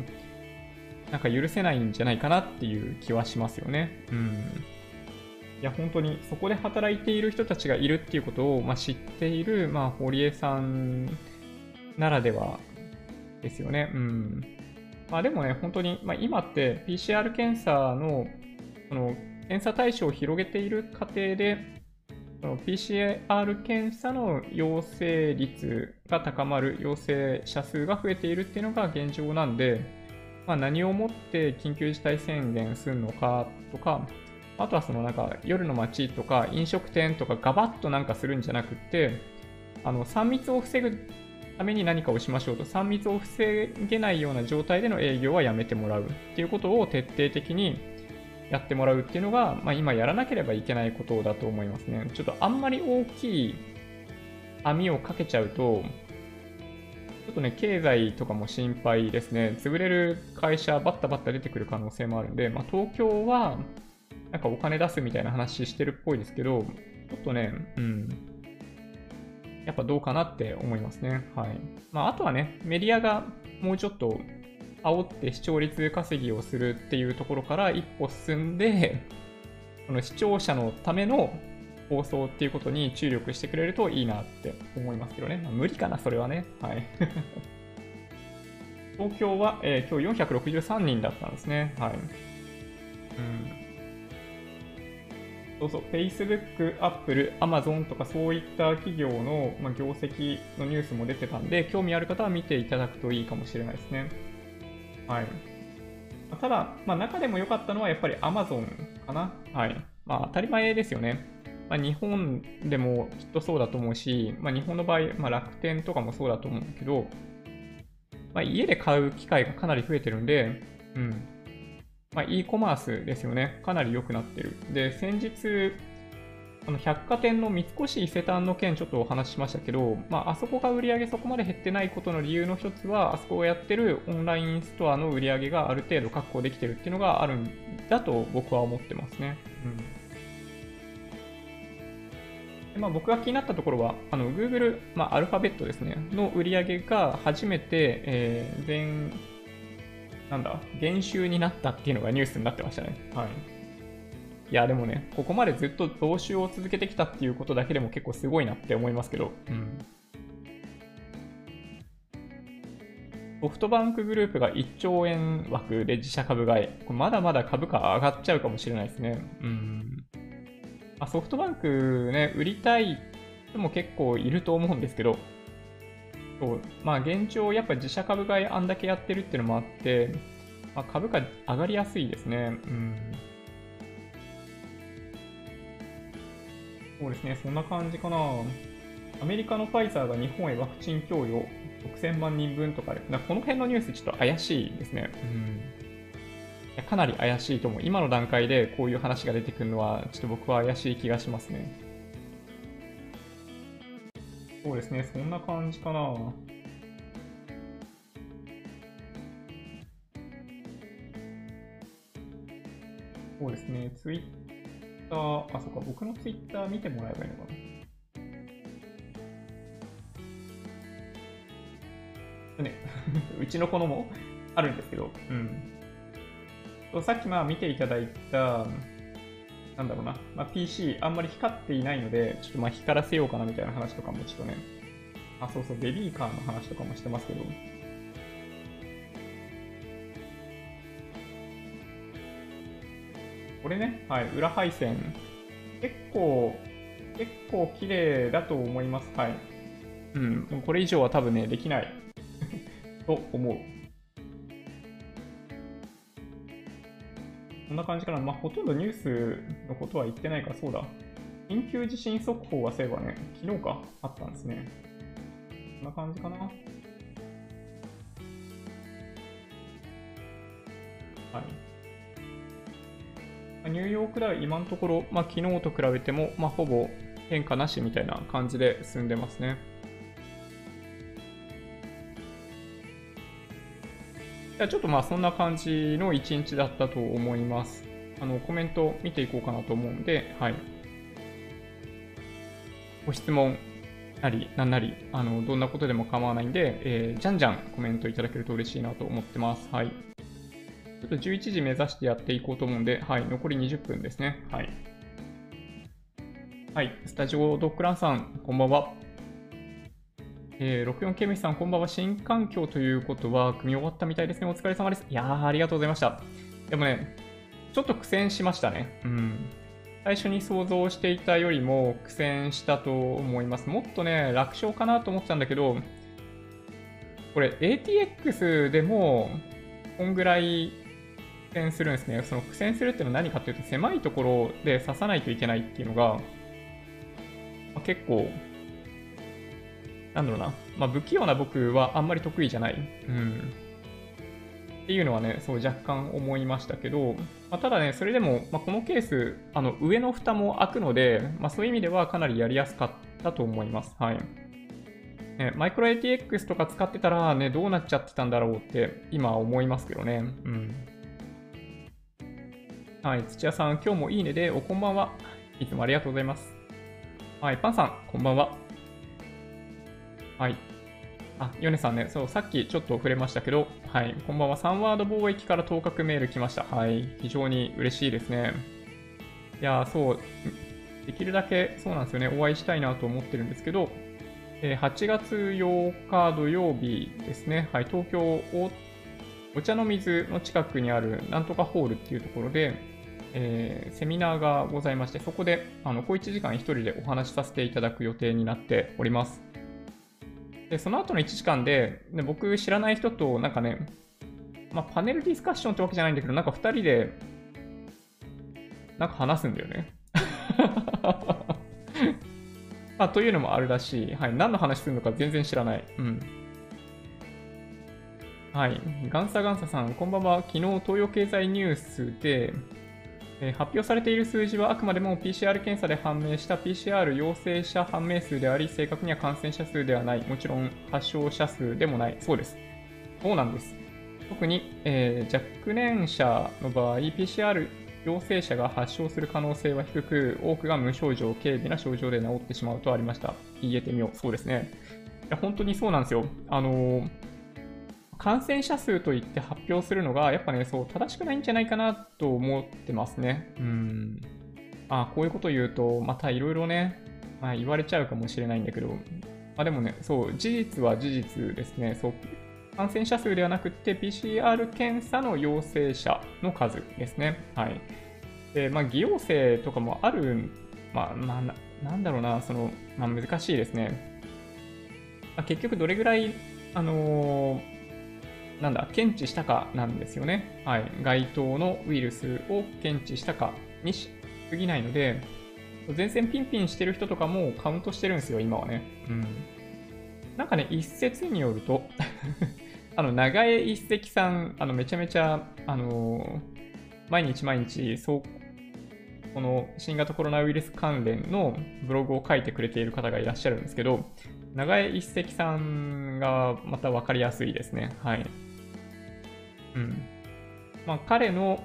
なんか許せないんじゃないかなっていう気はしますよね。うん。いや、本当にそこで働いている人たちがいるっていうことを、まあ、知っている、まあ、堀江さんならではですよね。うん。まあでもね、本当に、まあ、今って PCR 検査の、その、検査対象を広げている過程で、PCR 検査の陽性率が高まる、陽性者数が増えているっていうのが現状なんで、まあ、何をもって緊急事態宣言するのかとか、あとはそのなんか夜の街とか飲食店とかガバッとなんかするんじゃなくて、あの3密を防ぐために何かをしましょうと、3密を防げないような状態での営業はやめてもらうっていうことを徹底的にやってもらうっていうのが、まあ、今やらなければいけないことだと思いますね。ちょっとあんまり大きい網をかけちゃうと、ちょっとね、経済とかも心配ですね。潰れる会社、バッタバッタ出てくる可能性もあるんで、まあ、東京は、なんかお金出すみたいな話してるっぽいですけど、ちょっとね、うん。やっぱどうかなって思いますね。はい。まあ、あとはね、メディアがもうちょっと煽って視聴率稼ぎをするっていうところから一歩進んで、この視聴者のための放送っていうことに注力してくれるといいなって思いますけどね。まあ、無理かな、それはね。はい。東京は、えー、今日463人だったんですね。はい。うん。そうそう、Facebook、Apple、Amazon とかそういった企業の、ま、業績のニュースも出てたんで、興味ある方は見ていただくといいかもしれないですね。はい。ただ、まあ、中でも良かったのはやっぱり Amazon かな。はい。まあ、当たり前ですよね。まあ、日本でもきっとそうだと思うし、まあ、日本の場合、ま、楽天とかもそうだと思うけど、ま、家で買う機会がかなり増えてるんで、うん。まあ、e コマースですよね。かなり良くなってる。で、先日、あの百貨店の三越伊勢丹の件ちょっとお話ししましたけど、まあ、あそこが売り上げそこまで減ってないことの理由の一つは、あそこがやってるオンラインストアの売り上げがある程度確保できてるっていうのがあるんだと僕は思ってますね。うんまあ、僕が気になったところは、あの Google、まあ、アルファベットですね、の売り上げが初めて、えー、全、なんだ、減収になったっていうのがニュースになってましたね。はい。いや、でもね、ここまでずっと増収を続けてきたっていうことだけでも結構すごいなって思いますけど、うん。ソフトバンクグループが1兆円枠で自社株買い。これまだまだ株価上がっちゃうかもしれないですね。うん。まあ、ソフトバンクね、売りたい人も結構いると思うんですけど、そうまあ現状やっぱ自社株買いあんだけやってるっていうのもあって、まあ、株価上がりやすいですね。うん。そうですね、そんな感じかな。アメリカのファイザーが日本へワクチン供与6000万人分とかで、かこの辺のニュースちょっと怪しいですね。うんかなり怪しいと思う。今の段階でこういう話が出てくるのは、ちょっと僕は怪しい気がしますね。そうですね、そんな感じかな。そうですね、ツイッター、あ、そっか、僕のツイッター見てもらえばいいのかな。ね、うちの子のもあるんですけど、うん。さっきまあ見ていただいた、なんだろうな、まあ、PC あんまり光っていないので、ちょっとまあ光らせようかなみたいな話とかもちょっとね、あ、そうそう、ベビーカーの話とかもしてますけど、これね、はい、裏配線結構、結構綺麗だと思います。はい。うん、これ以上は多分ね、できない と思う。こんな感じかな。まあ、ほとんどニュースのことは言ってないから、そうだ。緊急地震速報がそういえばね、昨日か、あったんですね。こんな感じかな。はい。ニューヨークダウ今のところ、まあ、昨日と比べても、まあ、ほぼ変化なしみたいな感じで進んでますね。じゃちょっとまあそんな感じの一日だったと思います。あのコメント見ていこうかなと思うんで、はい。ご質問なり、なんなり、あのどんなことでも構わないんで、えー、じゃんじゃんコメントいただけると嬉しいなと思ってます。はい。ちょっと11時目指してやっていこうと思うんで、はい、残り20分ですね。はい。はい、スタジオドッグランさん、こんばんは。えー、64ケミさん、こんばんは。新環境ということは、組み終わったみたいですね。お疲れ様です。いやー、ありがとうございました。でもね、ちょっと苦戦しましたね。うん。最初に想像していたよりも苦戦したと思います。もっとね、楽勝かなと思ってたんだけど、これ ATX でも、こんぐらい苦戦するんですね。その苦戦するっていうのは何かっていうと、狭いところで刺さないといけないっていうのが、まあ、結構なんだろうな、まあ、不器用な僕はあんまり得意じゃない。うん。っていうのはね、そう若干思いましたけど、まあ、ただね、それでも、まあ、このケース、あの上の蓋も開くので、まあ、そういう意味ではかなりやりやすかったと思います。はい。ね、マイクロ ATX とか使ってたらね、どうなっちゃってたんだろうって今思いますけどね。うん。はい、土屋さん、今日もいいねで、おこんばんは。いつもありがとうございます。はい、パンさん、こんばんは。はい。あ、ヨネさんね、そう、さっきちょっと触れましたけど、はい、こんばんは。3ワード貿易から当確メール来ました。はい、非常に嬉しいですね。いやそう、できるだけそうなんですよね、お会いしたいなと思ってるんですけど、えー、8月8日土曜日ですね、はい、東京おお茶の水の近くにあるなんとかホールっていうところで、えー、セミナーがございまして、そこであの小1時間1人でお話しさせていただく予定になっております。で、その後の1時間で、で僕知らない人となんかね、まあ、パネルディスカッションってわけじゃないんだけど、なんか2人で、なんか話すんだよね。あ、というのもあるらしい。はい。何の話するのか全然知らない。うん。はい。ガンサガンサさん、こんばんは。昨日、東洋経済ニュースで、え発表されている数字はあくまでも PCR 検査で判明した PCR 陽性者判明数であり、正確には感染者数ではない。もちろん発症者数でもない。そうです。そうなんです。特に、えー、若年者の場合、PCR 陽性者が発症する可能性は低く、多くが無症状、軽微な症状で治ってしまうとありました。言えてみよう。そうですね。いや、本当にそうなんですよ。あのー感染者数といって発表するのが、やっぱね、そう、正しくないんじゃないかなと思ってますね。うん。あ、こういうこと言うと、またいろいろね、まあ、言われちゃうかもしれないんだけど、まあでもね、そう、事実は事実ですね。そう、感染者数ではなくて、PCR 検査の陽性者の数ですね。はい。で、まあ、偽陽性とかもある、まあ、まあ、なんだろうな、その、まあ、難しいですね。まあ、結局、どれぐらい、あのーなんだ、検知したかなんですよね。はい。該当のウイルスを検知したかにしすぎないので、全然ピンピンしてる人とかもカウントしてるんですよ、今はね。うん。なんかね、一説によると あの、長江一石さん、あの、めちゃめちゃ、あのー、毎日毎日、そう、この新型コロナウイルス関連のブログを書いてくれている方がいらっしゃるんですけど、長江一石さんがまた分かりやすいですね。はい。うん。まあ、彼の、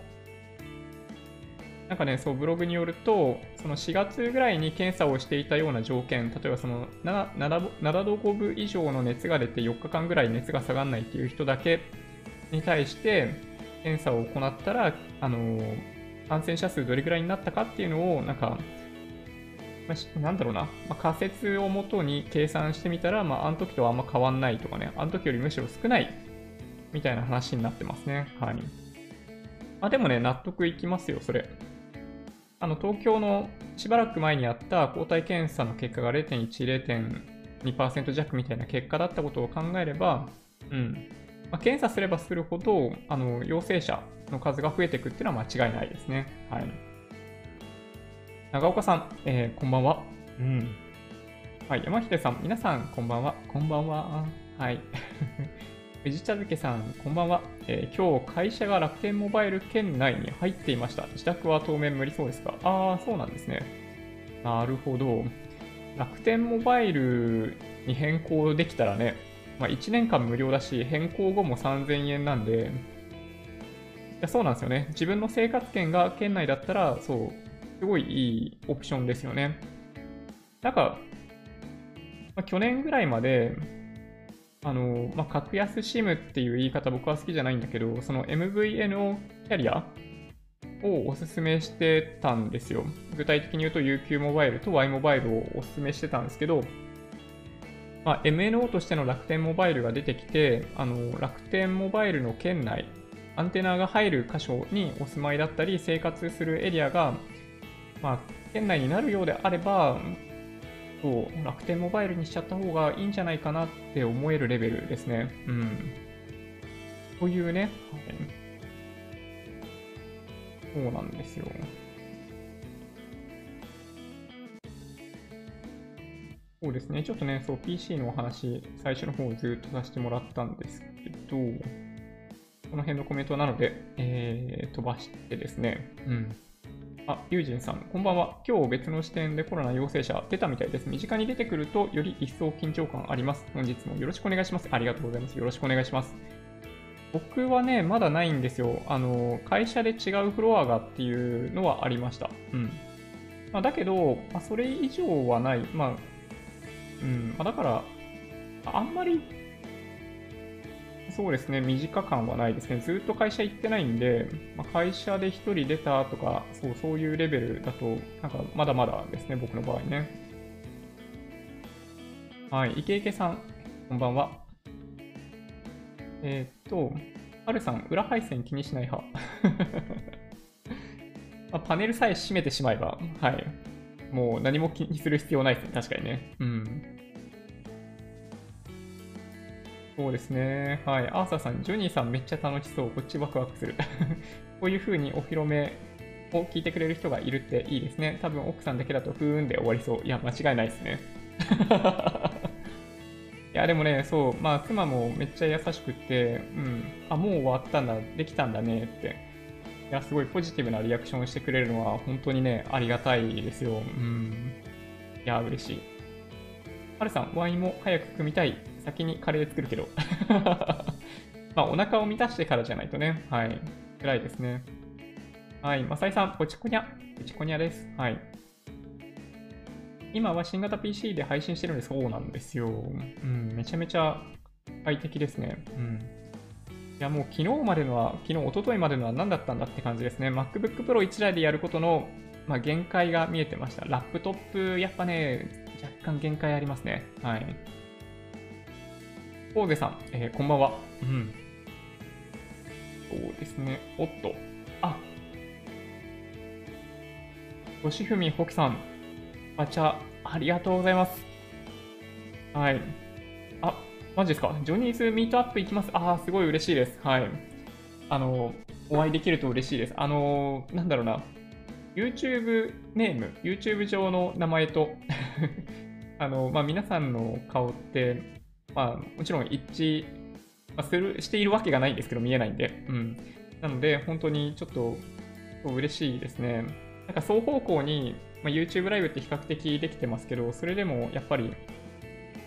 なんかね、そう、ブログによると、その4月ぐらいに検査をしていたような条件、例えばその 7, 7度5分以上の熱が出て4日間ぐらい熱が下がらないっていう人だけに対して、検査を行ったら、あの感染者数どれぐらいになったかっていうのを、なんか、まあ、なんだろうな、まあ、仮説をもとに計算してみたら、まあ、あの時とはあんま変わんないとかね、あの時よりむしろ少ないみたいな話になってますね。はい。まあ、でもね、納得いきますよ、それ。あの、東京のしばらく前にあった抗体検査の結果が0.1、0.2%弱みたいな結果だったことを考えれば、うんまあ、検査すればするほどあの陽性者の数が増えていくっていうのは間違いないですね。はい、長岡さん、えー、こんばんは。うんはい、山秀さん、皆さん、こんばんは。こんばんは。はい。藤茶漬さん、こんばんは、えー、今日会社が楽天モバイル圏内に入っていました。自宅は当面無理そうですが。ああ、そうなんですね。なるほど。楽天モバイルに変更できたらね、まあ、1年間無料だし、変更後も3000円なんで、いやそうなんですよね。自分の生活圏が県内だったら、そう、すごいいいオプションですよね。なんか、まあ、去年ぐらいまで、あの、まあ、格安 SIM っていう言い方僕は好きじゃないんだけど、その MVNO キャリアをおすすめしてたんですよ。具体的に言うと UQ モバイルと Y モバイルをおすすめしてたんですけど、まあ、MNO としての楽天モバイルが出てきて、あの楽天モバイルの県内、アンテナが入る箇所にお住まいだったり、生活するエリアが、まあ、県内になるようであれば、そう楽天モバイルにしちゃった方がいいんじゃないかなって思えるレベルですね。うん。というね、はい、そうなんですよ。そうですね、ちょっとね、そう、PC のお話、最初の方をずっとさせてもらったんですけど、この辺のコメントなので、えー、飛ばしてですね、うん。あ、ユージンさん、こんばんは。今日別の視点でコロナ陽性者出たみたいです。身近に出てくるとより一層緊張感あります。本日もよろしくお願いします。ありがとうございます。よろしくお願いします。僕はね、まだないんですよ。あの、会社で違うフロアがっていうのはありました。うん。まあ、だけど、まあ、それ以上はない。まあ、うん。まあ、だから、あんまりそうですね、短感はないですね。ずっと会社行ってないんで、まあ、会社で1人出たとか、そう、そういうレベルだと、なんかまだまだですね、僕の場合ね。はい、池池さん、こんばんは。えー、っと、はるさん、裏配線気にしない派。まあ、パネルさえ閉めてしまえば、はい。もう何も気にする必要ないですね、確かにね。うん。そうですね。はい。アーサーさん、ジョニーさんめっちゃ楽しそう。こっちワクワクする。こういう風にお披露目を聞いてくれる人がいるっていいですね。多分奥さんだけだとふーんで終わりそう。いや、間違いないですね。いや、でもね、そう、まあ、妻もめっちゃ優しくって、うん、あ、もう終わったんだ、できたんだねって、いや、すごいポジティブなリアクションをしてくれるのは、本当にね、ありがたいですよ。うん。いや、嬉しい。はるさん、ワインも早く組みたい。先にカレー作るけど。まあ、お腹を満たしてからじゃないとね。はい。辛いですね。はい。マサイさん、ポチコニャ。ポチコニャです。はい。今は新型 PC で配信してるんでそうなんですよ。うん、めちゃめちゃ快適ですね。うん。いや、もう昨日までのは、昨日、一昨日までのは何だったんだって感じですね。MacBook Pro 1台でやることの、まあ、限界が見えてました。ラップトップ、やっぱね、若干限界ありますね。はい。大瀬さん、えー、こんばんは。うん。そうですね。おっと。あ吉文ほきさん、ガチャ、ありがとうございます。はい。あ、マジですか？ジョニーズミートアップ行きます。あー、すごい嬉しいです。はい。あの、お会いできると嬉しいです。あの、なんだろうな。YouTube ネーム、YouTube 上の名前と あの、まあ、皆さんの顔って、まあ、もちろん一致、するしているわけがないんですけど、見えないんで。うん。なので、本当にちょっと嬉しいですね。なんか双方向に、まあ、YouTube ライブって比較的できてますけど、それでもやっぱり、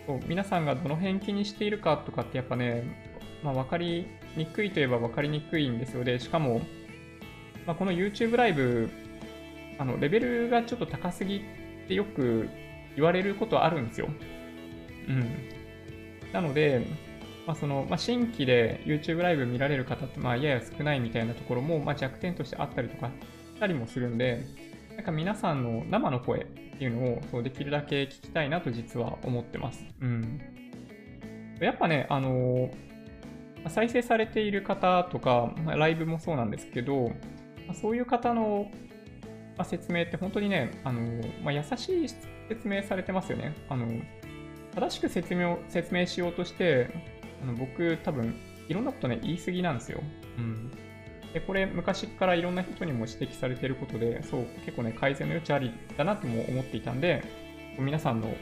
そう皆さんがどの辺気にしているかとかってやっぱね、まあ、分かりにくいといえば分かりにくいんですよ。で、しかも、まあ、この YouTube ライブ、あの、レベルがちょっと高すぎってよく言われることあるんですよ。うん。なので、まあ、その、まあ、新規で YouTube ライブ見られる方って、まあ、やや少ないみたいなところも、まあ、弱点としてあったりとかしたりもするんで、なんか皆さんの生の声っていうのをそうできるだけ聞きたいなと実は思ってます。うん。やっぱね、あの再生されている方とか、まあ、ライブもそうなんですけど、そういう方のまあ、説明って本当にね、あのまあ、優しい説明されてますよね。あの正しく説明を説明しようとして、あの僕多分いろんなことね、言い過ぎなんですよ。うん。で、これ昔からいろんな人にも指摘されていることで、そう、結構ね、改善の余地ありだなとも思っていたんで、皆さんの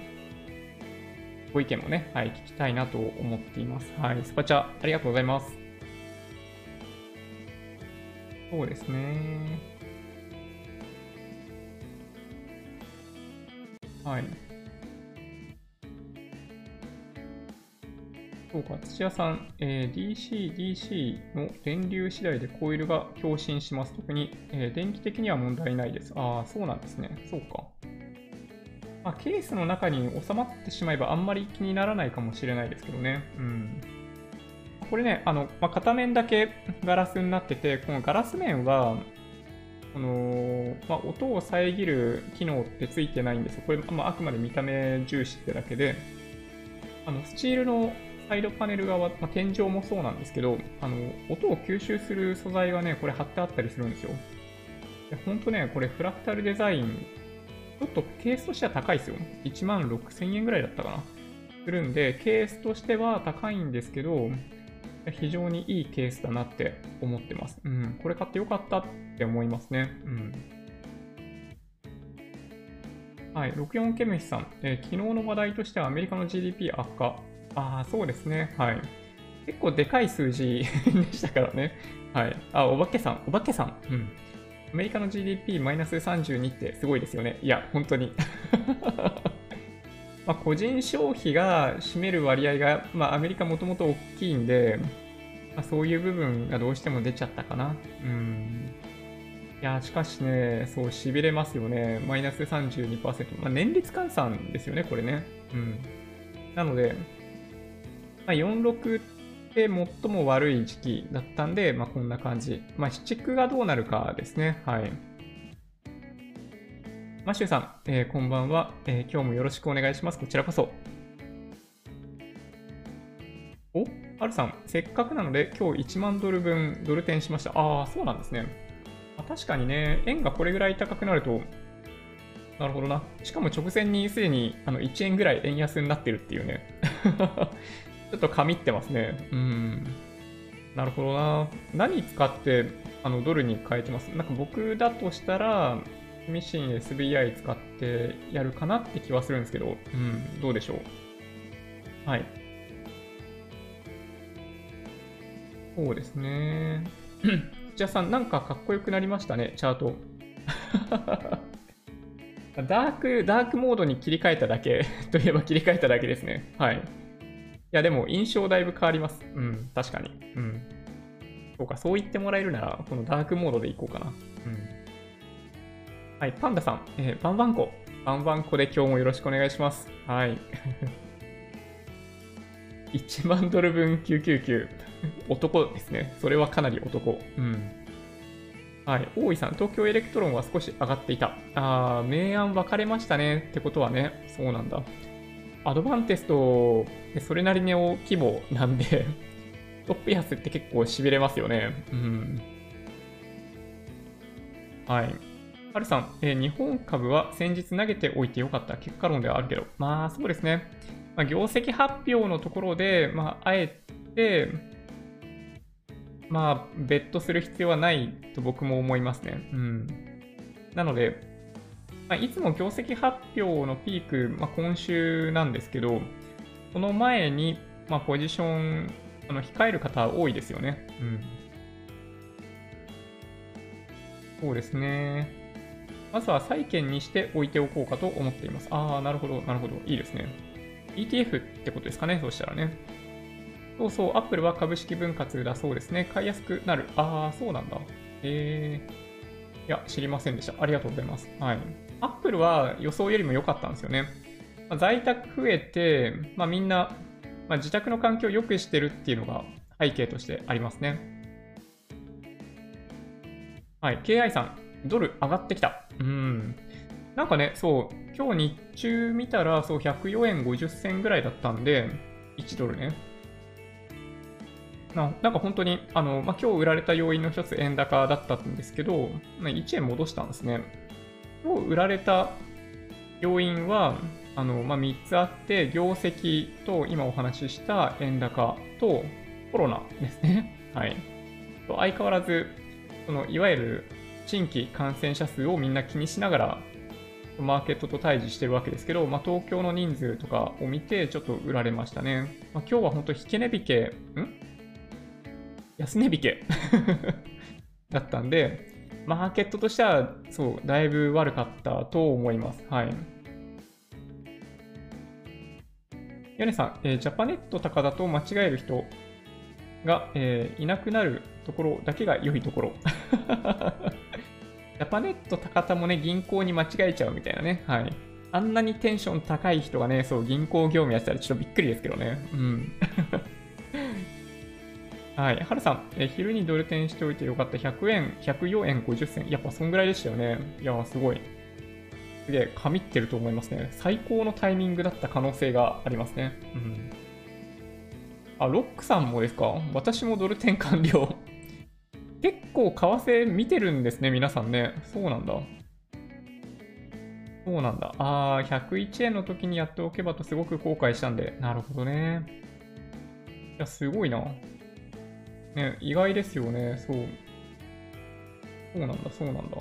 ご意見もね、はい、聞きたいなと思っています。はい、スパチャありがとうございます。そうですね。はい。そうか、土屋さん、えー、DC、DC の電流次第でコイルが共振します。特に、えー、電気的には問題ないです。ああ、そうなんですね。そうか。まあ、ケースの中に収まってしまえばあんまり気にならないかもしれないですけどね。うん。これね、あの、まあ、片面だけガラスになってて、このガラス面は、この、まあ、音を遮る機能ってついてないんですよ。これ、まあ、あくまで見た目重視ってだけで、あの、スチールのサイドパネル側、まあ、天井もそうなんですけど、あの、音を吸収する素材がね、これ貼ってあったりするんですよ。で、ほんとね、これフラクタルデザイン、ちょっとケースとしては高いですよ。1万6000円ぐらいだったかな。するんで、ケースとしては高いんですけど、非常にいいケースだなって思ってます。うん、これ買ってよかったって思いますね。うん。はい、64ケムヒさん、えー、昨日の話題としてはアメリカの GDP 悪化。ああ、そうですね。はい。結構でかい数字 でしたからね。はい。あ、お化けさん、お化けさん。うん。アメリカの GDP マイナス32ってすごいですよね。いや、本当に。ま、個人消費が占める割合が、まあ、アメリカもともと大きいんで、まあ、そういう部分がどうしても出ちゃったかな。うん。いや、しかしね、そう、痺れますよね。マイナス32%。まあ、年率換算ですよね、これね。うん。なので、まあ、46って最も悪い時期だったんで、まあ、こんな感じ。まあ、七区がどうなるかですね。はい。マシューさん、えー、こんばんは、えー、今日もよろしくお願いします。こちらこそ。おはるさん、せっかくなので今日1万ドル分ドル転しました。ああ、そうなんですね。まあ、確かにね、円がこれぐらい高くなると、なるほどな。しかも直前にすでにあの1円ぐらい円安になってるっていうね。ちょっとかみってますね。うん。なるほどな。何使ってあのドルに変えてます？なんか僕だとしたら、ミシン SBI 使ってやるかなって気はするんですけど、うん、どうでしょう？はい。そうですね。じゃあさん、なんかかっこよくなりましたね、チャート。ダーク、ダークモードに切り替えただけといえば切り替えただけですね。はい。や、でも印象だいぶ変わります。うん、確かに。うん。そうか、そう言ってもらえるなら、このダークモードでいこうかな。うん。はい、パンダさん、えー、バンバンコ。バンバンコで今日もよろしくお願いします。はい。1万ドル分999。男ですね。それはかなり男。うん。はい。大井さん、東京エレクトロンは少し上がっていた。あー、明暗分かれましたね。ってことはね。そうなんだ。アドバンテスト、それなりの規模なんで トップ安って結構痺れますよね。うん。はい。はるさん、えー、日本株は先日投げておいてよかった結果論ではあるけど、まあそうですね。まあ、業績発表のところで、まあ、あえて、まあ、ベットする必要はないと僕も思いますね。うん。なので、まあ、いつも業績発表のピーク、まあ、今週なんですけど、その前に、まあ、ポジション、あの控える方多いですよね。うん。そうですね。まずは債券にして置いておこうかと思っています。ああ、なるほど、なるほど。いいですね。ETF ってことですかね、そうしたらね。そうそう、Apple は株式分割だそうですね。買いやすくなる。ああ、そうなんだ。えー。いや、知りませんでした。ありがとうございます。はい。アップルは予想よりも良かったんですよね。まあ、在宅増えて、まあ、みんな、まあ、自宅の環境を良くしてるっていうのが背景としてありますね。はい、KI さん、ドル上がってきた。うん。なんかね、そう、今日日中見たら、そう、104円50銭ぐらいだったんで、1ドルね。ななんか本当に、あの、まあ、今日売られた要因の一つ円高だったんですけど、まあ、1円戻したんですね。今日売られた要因は、あの、まあ、3つあって、業績と今お話しした円高とコロナですね。はい。と相変わらず、その、いわゆる新規感染者数をみんな気にしながら、マーケットと対峙してるわけですけど、まあ、東京の人数とかを見て、ちょっと売られましたね。まあ、今日は本当、引け値引け、ん？安値引け だったんで、マーケットとしては、そう、だいぶ悪かったと思います。はい。ヨネさん、えー、ジャパネット高だと間違える人が、えー、いなくなるところだけが良いところ。ジャパネット高田もね、銀行に間違えちゃうみたいなね。はい。あんなにテンション高い人がね、そう、銀行業務やってたらちょっとびっくりですけどね。うん。はい。はるさん、え昼にドル転しておいてよかった。100円、104円50銭。やっぱそんぐらいでしたよね。いや、すごい。すげえ、神ってると思いますね。最高のタイミングだった可能性がありますね。うん。あ、ロックさんもですか？私もドル転完了。結構為替見てるんですね、皆さんね。そうなんだ。そうなんだ。あー、101円の時にやっておけばとすごく後悔したんで。なるほどね。いや、すごいな。ね、意外ですよね。そう。そうなんだ、そうなんだ。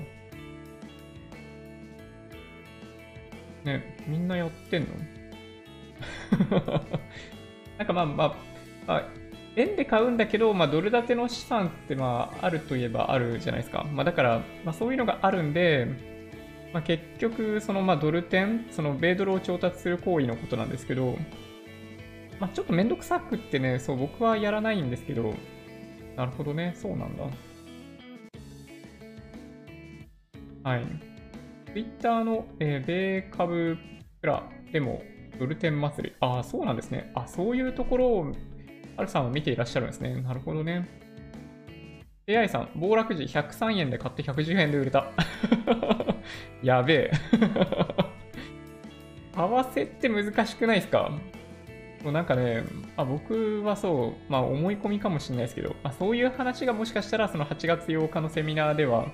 ね、みんなやってんの？なんかまあまあ、まあ、円で買うんだけど、まあ、ドル建ての資産ってまああるといえばあるじゃないですか。まあ、だから、まあ、そういうのがあるんで、まあ、結局、そのまあドル転、その米ドルを調達する行為のことなんですけど、まあ、ちょっとめんどくさくってね、そう僕はやらないんですけど、なるほどね、そうなんだ。はい。Twitter の、えー、米株プラでもドル転祭り。ああ、そうなんですね。あ、そういうところをアルさんは見ていらっしゃるんですね。なるほどね。AI さん、暴落時103円で買って110円で売れた。やべえ。為替って難しくないですか？もうなんかね、あ僕はそう、まあ思い込みかもしれないですけど、あそういう話がもしかしたらその8月8日のセミナーでは、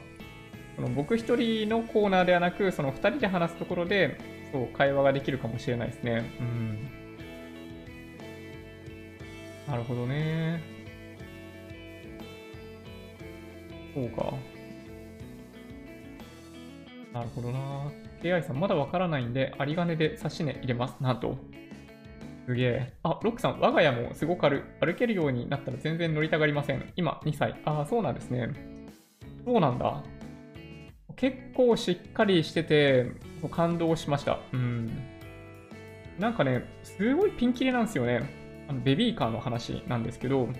その僕一人のコーナーではなく、その2人で話すところで、そう、会話ができるかもしれないですね。うん。なるほどね。そうか。なるほどな。AI さん、まだわからないんで、有金で指し値入れます。なんと。すげえ。あ、ロックさん、我が家もすごく歩歩けるようになったら全然乗りたがりません。今、2歳。ああ、そうなんですね。そうなんだ。結構しっかりしてて、感動しました。うん。なんかね、すごいピンキリなんですよね。あのベビーカーの話なんですけど、ま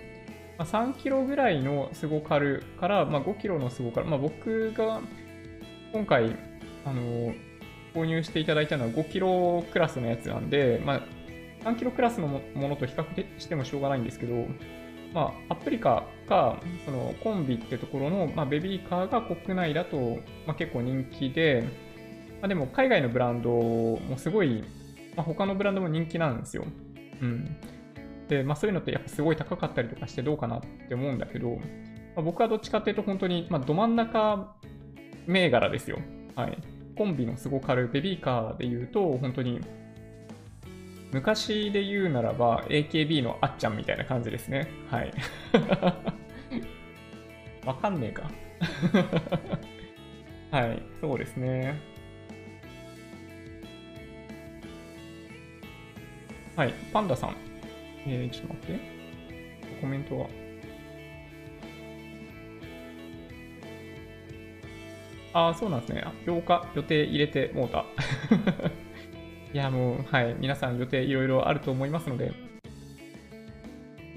あ、3キロぐらいのスゴカルから、まあ、5キロのスゴカル、まあ、僕が今回、あの購入していただいたのは5キロクラスのやつなんで、まあ、3キロクラスのものと比較してもしょうがないんですけど、まあ、アプリカか、そのコンビってところの、まあ、ベビーカーが国内だと、まあ、結構人気で、まあ、でも海外のブランドもすごい、まあ、他のブランドも人気なんですよ。うん。で、まあ、そういうのってやっぱすごい高かったりとかしてどうかなって思うんだけど、まあ、僕はどっちかっていうと本当に、まあ、ど真ん中銘柄ですよ。はい。コンビのすごかるベビーカーで言うと、本当に昔で言うならば AKB のあっちゃんみたいな感じですね。はい。わかんねえか。はい、そうですね。はい、パンダさん。えー、ちょっと待って。コメントは。ああ、そうなんですね。8日予定入れてもうた。いや、もう、はい。皆さん予定いろいろあると思いますので、ち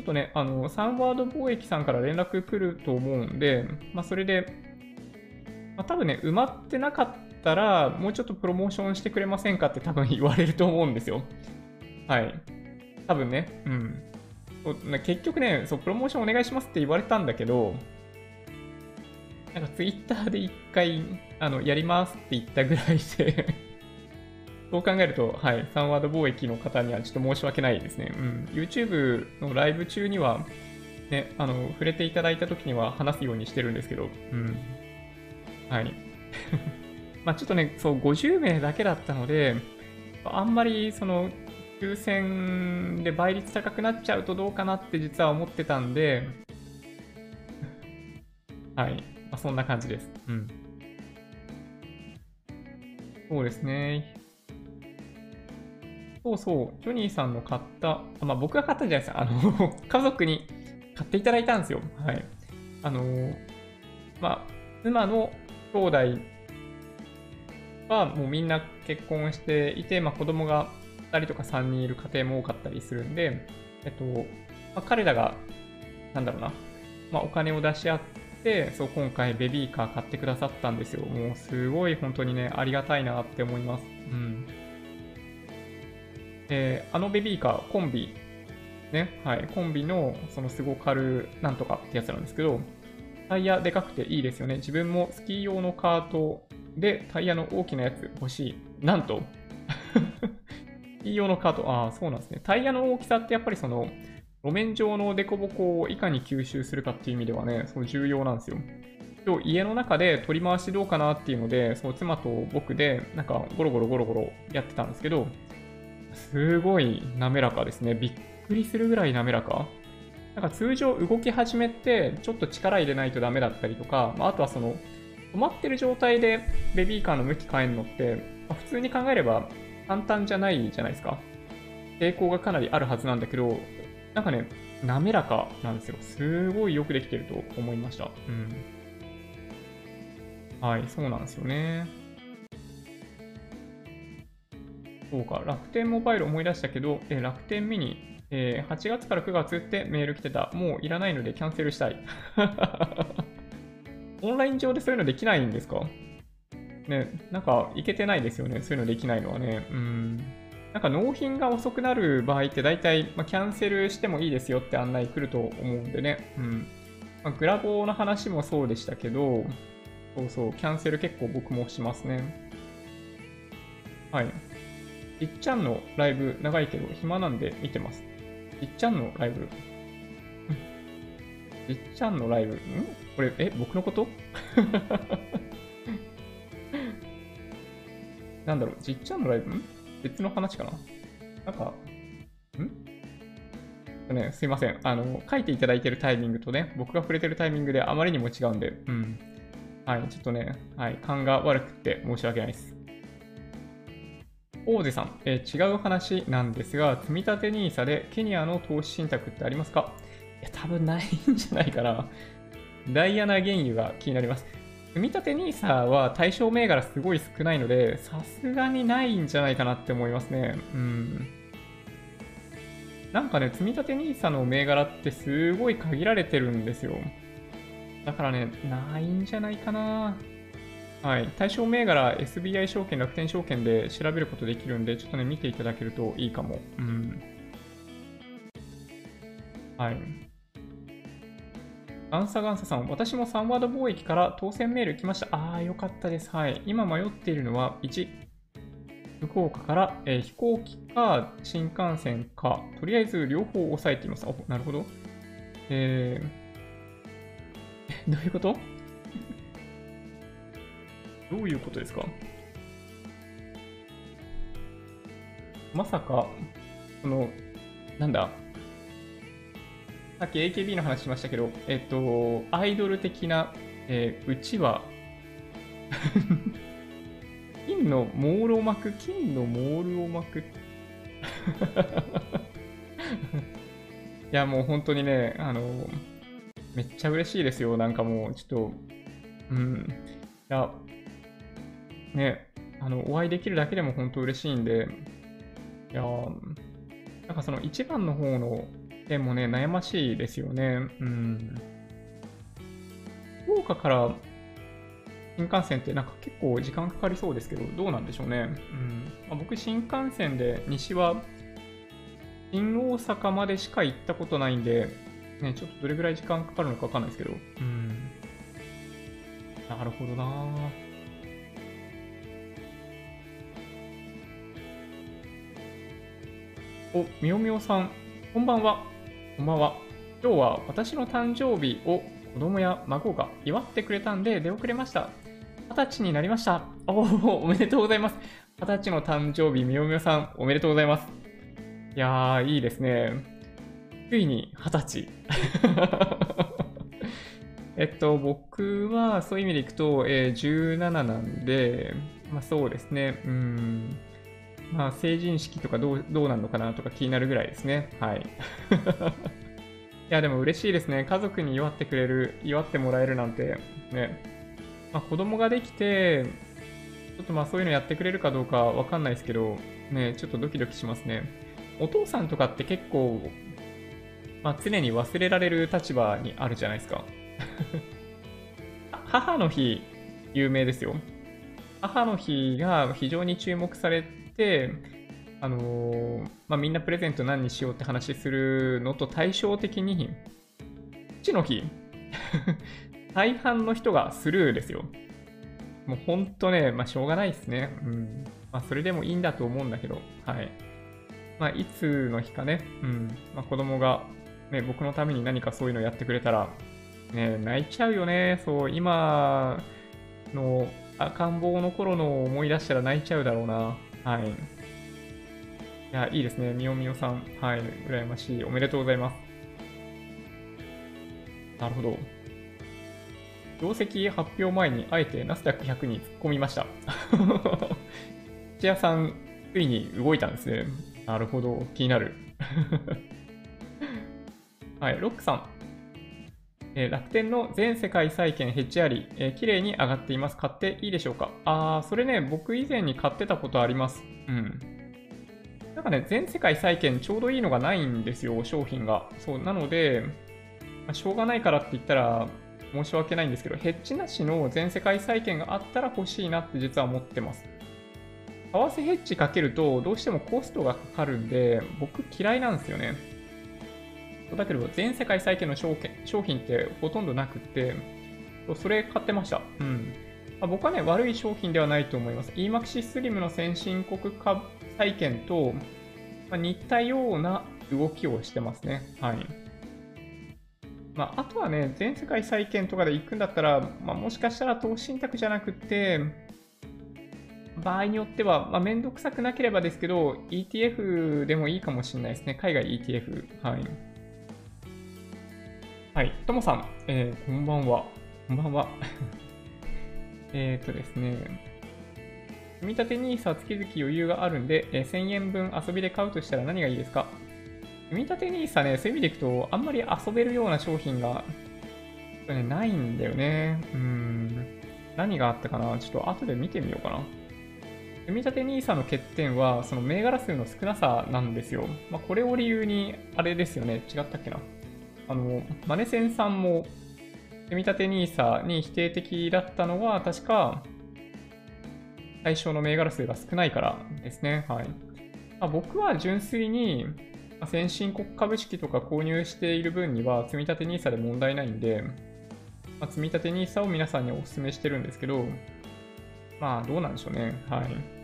ょっとね、あの、サンワード貿易さんから連絡来ると思うんで、まあ、それで、まあ、多分ね、埋まってなかったら、もうちょっとプロモーションしてくれませんかって多分言われると思うんですよ。はい。多分ね、うん。結局ね、そう、プロモーションお願いしますって言われたんだけど、なんかツイッターで一回、あの、やりますって言ったぐらいでそう考えると、はい、3ワード貿易の方にはちょっと申し訳ないですね。うん。YouTube のライブ中には、ね、あの、触れていただいた時には話すようにしてるんですけど、うん。はい。まあ、ちょっとね、そう、50名だけだったので、あんまりその抽選で倍率高くなっちゃうとどうかなって実は思ってたんで、はい。まあ、そんな感じです。うん。そうですね。そうそう、ジョニーさんの買った、まあ、僕が買ったんじゃないですか。あの 家族に買っていただいたんですよ。はい。あのまあ、妻の兄弟はもうみんな結婚していて、まあ、子供が2人とか3人いる家庭も多かったりするんで、えっと、まあ、彼らが、なんだろうな、まあ、お金を出し合って、そう、今回ベビーカー買ってくださったんですよ。もうすごい本当にね、ありがたいなって思います。うん。えー、あのベビーカー、コンビ、ね、はい、コンビの、そのスゴカルなんとかってやつなんですけど、タイヤでかくていいですよね。自分もスキー用のカートでタイヤの大きなやつ欲しい。なんと スキー用のカート、ああ、そうなんですね。タイヤの大きさってやっぱりその、路面上の凸凹をいかに吸収するかっていう意味ではね、その重要なんですよ。今日家の中で取り回しどうかなっていうので、その妻と僕でなんかゴロゴロゴロゴロやってたんですけど、すごい滑らかですね。びっくりするぐらい滑らか。なんか通常動き始めてちょっと力入れないとダメだったりとか、まあ、とはその止まってる状態でベビーカーの向き変えるのって、ま、普通に考えれば簡単じゃないじゃないですか。抵抗がかなりあるはずなんだけど、なんかね、滑らかなんですよ。すごいよくできてると思いました。うん。はい、そうなんですよね。そうか、楽天モバイル思い出したけど、え楽天ミニ、えー、8月から9月ってメール来てた。もういらないのでキャンセルしたい。オンライン上でそういうのできないんですか？ね、なんかいけてないですよね。そういうのできないのはね。うん。なんか納品が遅くなる場合って大体、まあ、キャンセルしてもいいですよって案内来ると思うんでね。うん。まあ、グラボーの話もそうでしたけど、そうそう、キャンセル結構僕もしますね。はい。いっちゃんのライブ長いけど暇なんで見てます。いっちゃんのライブ。いっちゃんのライブ？ん？これ、え、僕のこと？なんだろう、じっちゃんのライブ？ん別の話かな？なんか、ん？ね、すいません。あの、書いていただいてるタイミングとね、僕が触れてるタイミングであまりにも違うんで、うん。はい、ちょっとね、はい、勘が悪くて申し訳ないです。大瀬さん、えー、違う話なんですが、積立 NISA でケニアの投資信託ってありますか？いや、多分ないんじゃないかな。ダイアナ原油が気になります。積立 NISA は対象銘柄すごい少ないので、さすがにないんじゃないかなって思いますね。うん。なんかね、積立 NISA の銘柄ってすごい限られてるんですよ。だからね、ないんじゃないかな。はい、対象銘柄 SBI 証券、楽天証券で調べることできるんで、ちょっとね、見ていただけるといいかも。うん。はい。ガンサガンサさん、私も3ワード貿易から当選メール来ました。ああ、よかったです。はい。今迷っているのは、1、福岡から、えー、飛行機か新幹線か、とりあえず両方押さえています。あ、なるほど。えー、どういうこと？どういうことですか？まさか、その、なんだ、さっき AKB の話しましたけど、えっと、アイドル的な、えー、うちは 金のモールを巻く、金のモールを巻く。いや、もう本当にね、あの、めっちゃ嬉しいですよ。なんかもう、ちょっと、うん。いや、ね、あの、お会いできるだけでも本当嬉しいんで、いやなんかその一番の方の点もね、悩ましいですよね。うん。福岡から新幹線ってなんか結構時間かかりそうですけど、どうなんでしょうね。うんまあ、僕、新幹線で西は新大阪までしか行ったことないんで、ね、ちょっとどれぐらい時間かかるのかわかんないですけど。うん。なるほどなぁ。お、みおみおさん、こんばんは。こんばんは。今日は私の誕生日を子供や孫が祝ってくれたんで出遅れました。二十歳になりました。おお、おめでとうございます。二十歳の誕生日、みよみよさん、おめでとうございます。いやー、いいですね。ついに二十歳。えっと、僕はそういう意味でいくと、えー17なんで、まあそうですね、うん、まあ成人式とかどうどうなるのかなとか気になるぐらいですね。はい。いや、でも嬉しいですね。家族に祝ってくれる、祝ってもらえるなんて、ね。まあ子供ができて、ちょっとまあそういうのやってくれるかどうかわかんないですけど、ね、ちょっとドキドキしますね。お父さんとかって結構、まあ常に忘れられる立場にあるじゃないですか。母の日、有名ですよ。母の日が非常に注目され、あのーまあ、みんなプレゼント何にしようって話するのと対照的に、父の日、大半の人がスルーですよ。もうほんとね、まあ、しょうがないですね。うん。まあ、それでもいいんだと思うんだけど、はい。まあ、いつの日かね、うん。まあ、子供が、ね、僕のために何かそういうのやってくれたら、ね、泣いちゃうよね。そう、今の赤ん坊の頃の思い出したら泣いちゃうだろうな。はい。いや、いいですね。みよみよさん。はい。羨ましい。おめでとうございます。なるほど。業績発表前にあえてナスダック100に突っ込みました。土屋さん、ついに動いたんですね。なるほど。気になる。はい。ロックさん。え楽天の全世界債券ヘッジあり、えー綺麗に上がっています。買っていいでしょうか？あー、それね、僕以前に買ってたことあります。うん。なんかね、全世界債券ちょうどいいのがないんですよ、商品が。そう、なので、まあしょうがないからって言ったら申し訳ないんですけど、ヘッジなしの全世界債券があったら欲しいなって実は思ってます。為替ヘッジかけるとどうしてもコストがかかるんで、僕嫌いなんですよね。だけど、全世界債券の商品商品ってほとんどなくて、それ買ってました。うん。あ僕はね、悪い商品ではないと思います。EMAXI スリムの先進国株債券と、まあ、似たような動きをしてますね。はい。まあ、あとはね、全世界債券とかで行くんだったら、まあ、もしかしたら投資信託じゃなくて、場合によっては、まあ、めんどくさくなければですけど、ETF でもいいかもしれないですね。海外 ETF。はい。はい。ともさん、えーこんばんは。こんばんは。えっとですね。積み立て NISA 月々余裕があるんで、えー1000円分遊びで買うとしたら何がいいですか？積み立て NISA ね、そういう意味でいくと、あんまり遊べるような商品が、ね、ないんだよね。うん。何があったかな？ちょっと後で見てみようかな。積み立て NISA の欠点は、その銘柄数の少なさなんですよ。まあ、これを理由に、あれですよね。違ったっけな？あの、マネセンさんも、積み立て NISA に否定的だったのは、確か、対象の銘柄数が少ないからですね。はい。まあ、僕は純粋に、先進国株式とか購入している分には、積み立て NISA で問題ないんで、まあ、積み立て NISA を皆さんにお勧めしてるんですけど、まあ、どうなんでしょうね。はい。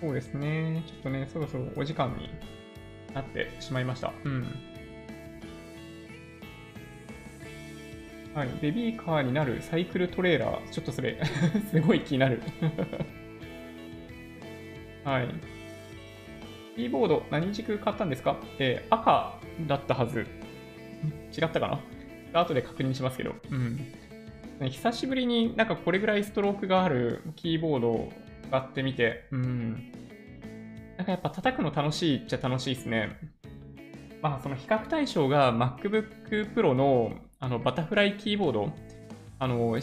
そうですね。ちょっとね、そろそろお時間になってしまいました。うん。はい。ベビーカーになるサイクルトレーラー。ちょっとそれ、すごい気になる。はい。キーボード、何軸買ったんですか？えー赤だったはず。ん 違ったかな？後で確認しますけど。うん。ね久しぶりになんかこれぐらいストロークがあるキーボードを使ってみて、うん。なんかやっぱ叩くの楽しいっちゃ楽しいですね。まあその比較対象が MacBook Pro のあのバタフライキーボード、あの、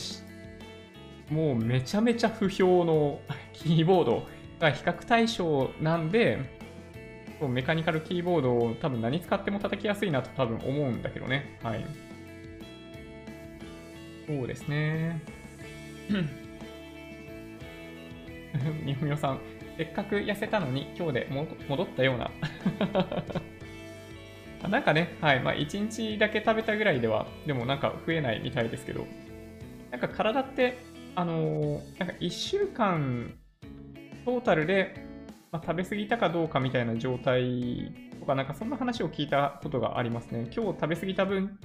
もうめちゃめちゃ不評のキーボードが比較対象なんで、メカニカルキーボードを多分何使っても叩きやすいなと多分思うんだけどね。はい。そうですね。みほみほさん、せっかく痩せたのに今日で戻ったような。あなんかね、はい、まあ1日だけ食べたぐらいでは、でもなんか増えないみたいですけど、なんか体って、あのーなんか1週間トータルで、まあ、食べ過ぎたかどうかみたいな状態とか、なんかそんな話を聞いたことがありますね。今日食べ過ぎた分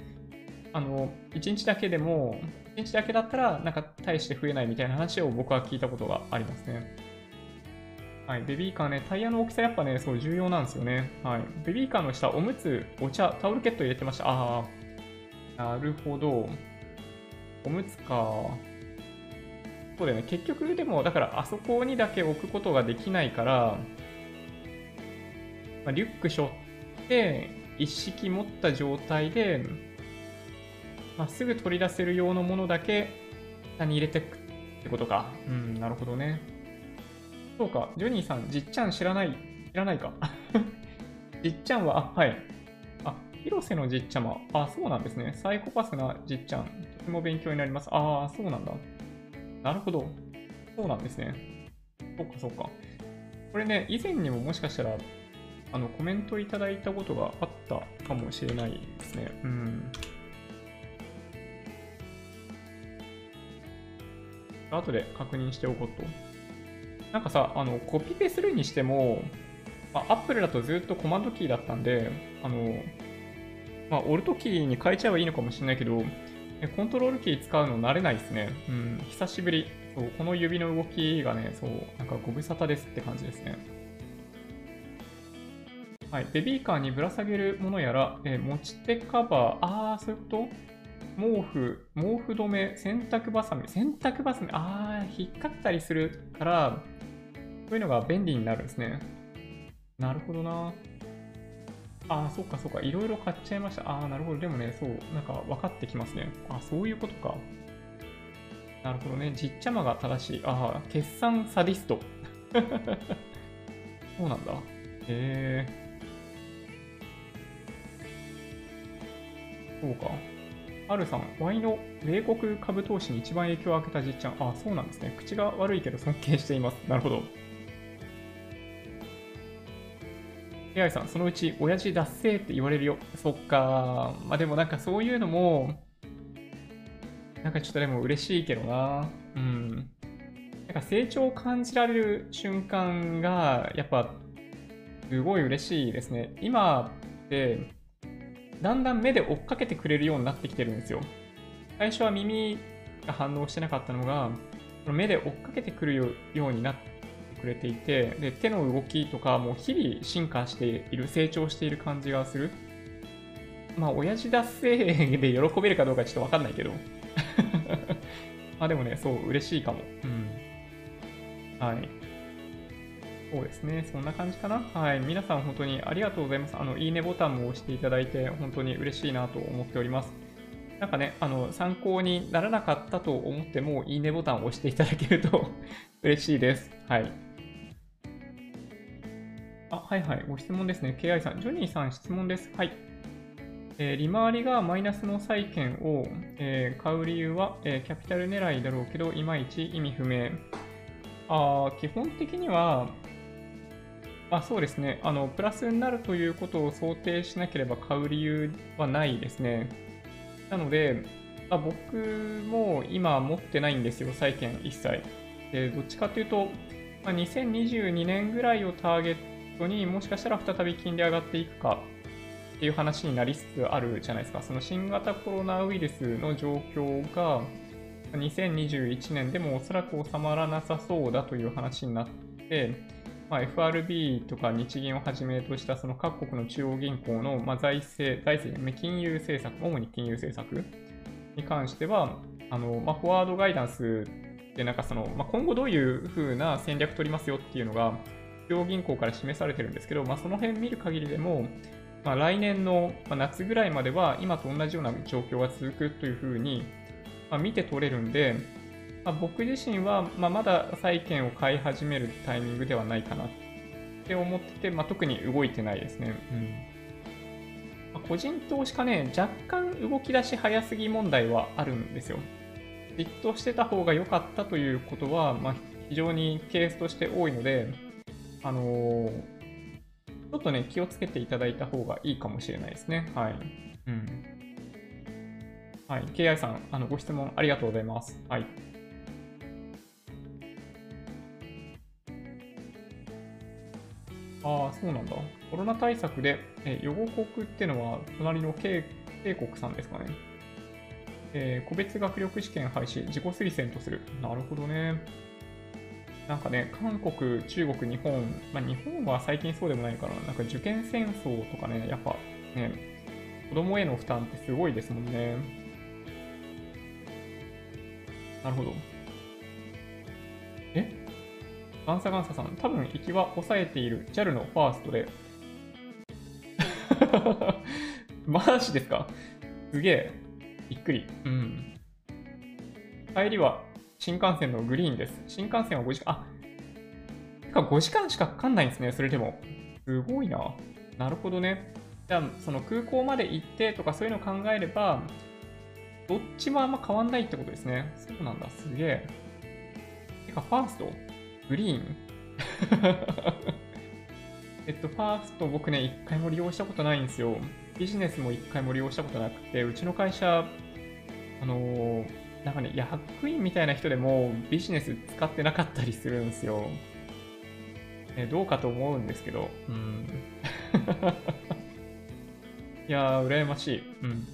あの、1日だけでも、1日だけだったら、なんか大して増えないみたいな話を僕は聞いたことがありますね。はい、ベビーカーね、タイヤの大きさやっぱね、そう重要なんですよね。はい。ベビーカーの下、おむつ、お茶、タオルケット入れてました。ああ、なるほど。おむつか。そうだよね。結局、でも、だから、あそこにだけ置くことができないから、まあ、リュック背負って、一式持った状態で、まあ、すぐ取り出せる用のものだけ下に入れていくってことか。うん、なるほどね。そうか、ジョニーさん、じっちゃん知らない、知らないか。じっちゃんは、はい。あ、広瀬のじっちゃま。あ、そうなんですね。サイコパスなじっちゃん。とても勉強になります。ああ、そうなんだ。なるほど。そうなんですね。そっかそっか。これね、以前にももしかしたら、あの、コメントいただいたことがあったかもしれないですね。うん。後で確認しておこうと。なんかさ、あの、コピペするにしても、まあ、Apple だとずっとコマンドキーだったんで、あの、まあ、オルトキーに変えちゃえばいいのかもしれないけど、コントロールキー使うの慣れないですね。うん、久しぶり。そう、この指の動きがね、そう、なんかご無沙汰ですって感じですね。はい、ベビーカーにぶら下げるものやら、え持ち手カバー、あー、そういうこと？毛布、毛布止め、洗濯バサミ、洗濯バサミ、あー、引っかったりするから、そういうのが便利になるんですね。なるほどな。ああ、そっかそっか。いろいろ買っちゃいました。ああ、なるほど。でもね、そう、なんか分かってきますね。あそういうことか。なるほどね。じっちゃまが正しい。ああ、決算サディスト。そうなんだ。へえ。そうか。はるさん、ワイの米国株投資に一番影響を受けたじっちゃん。あ、そうなんですね。口が悪いけど尊敬しています。なるほど。AI さん、そのうち親父脱せって言われるよ。そっか。まあでもなんかそういうのも、なんかちょっとでも嬉しいけどな。うん。なんか成長を感じられる瞬間が、やっぱ、すごい嬉しいですね。今って、だんだん目で追っかけてくれるようになってきてるんですよ。最初は耳が反応してなかったのが、目で追っかけてくるようになってくれていて、で、手の動きとかも日々進化している、成長している感じがする。まあ、親父脱成で喜べるかどうかちょっとわかんないけど。あでもね、そう、嬉しいかも。うん。はい。そうですね。そんな感じかな。はい。皆さん本当にありがとうございます。あの、いいねボタンも押していただいて、本当に嬉しいなと思っております。なんかね、あの、参考にならなかったと思っても、いいねボタンを押していただけると 嬉しいです。はい。あ、はいはい。ご質問ですね。KI さん。ジョニーさん、質問です。はい。えー、利回りがマイナスの債券を、えー、買う理由は、えー、キャピタル狙いだろうけど、いまいち意味不明。あ基本的には、あそうですねあの、プラスになるということを想定しなければ買う理由はないですね。なので、あ僕も今持ってないんですよ、債券一切。でどっちかというと、まあ、2022年ぐらいをターゲットトにもしかしたら再び金利上がっていくかっていう話になりつつあるじゃないですか。その新型コロナウイルスの状況が2021年でもおそらく収まらなさそうだという話になって、まあ、FRB とか日銀をはじめとしたその各国の中央銀行の財政、財政、金融政策、主に金融政策に関しては、あのまあ、フォワードガイダンスでなんかその、まあ、今後どういう風な戦略取りますよっていうのが、中央銀行から示されてるんですけど、まあ、その辺見る限りでも、まあ、来年の夏ぐらいまでは今と同じような状況が続くというふうに、まあ、見て取れるんで、まあ、僕自身は、まあ、まだ債券を買い始めるタイミングではないかなって思ってて、まあ、特に動いてないですね。うんまあ、個人投資家ね、若干動き出し早すぎ問題はあるんですよ。じっとしてた方が良かったということは、まあ、非常にケースとして多いので、あのー、ちょっとね、気をつけていただいた方がいいかもしれないですね。はい。うん。はい。KI さん、あの、ご質問ありがとうございます。はい。ああ、そうなんだ。コロナ対策で、え予告国っていうのは、隣の K, K 国さんですかね。えー個別学力試験廃止、自己推薦とする。なるほどね。なんかね、韓国、中国、日本、まあ、日本は最近そうでもないから、なんか受験戦争とかね、やっぱね、子供への負担ってすごいですもんね。なるほど。え？ガンサガンサさん、多分行きは抑えている JAL のファーストで。マジですか？すげえ。びっくり。うん。帰りは新幹線のグリーンです。新幹線は5時間、あてか5時間しかかかんないんですね、それでも。すごいな。なるほどね。じゃあ、その空港まで行ってとかそういうのを考えれば、どっちもあんま変わんないってことですね。そうなんだ、すげえ。てか、ファースト？グリーン？えっと、ファースト僕ね、一回も利用したことないんですよ。ビジネスも一回も利用したことなくて、うちの会社、あのーなんかね、役員みたいな人でもビジネス使ってなかったりするんですよ。ね、どうかと思うんですけど。うん。いやー、羨ましい。うん。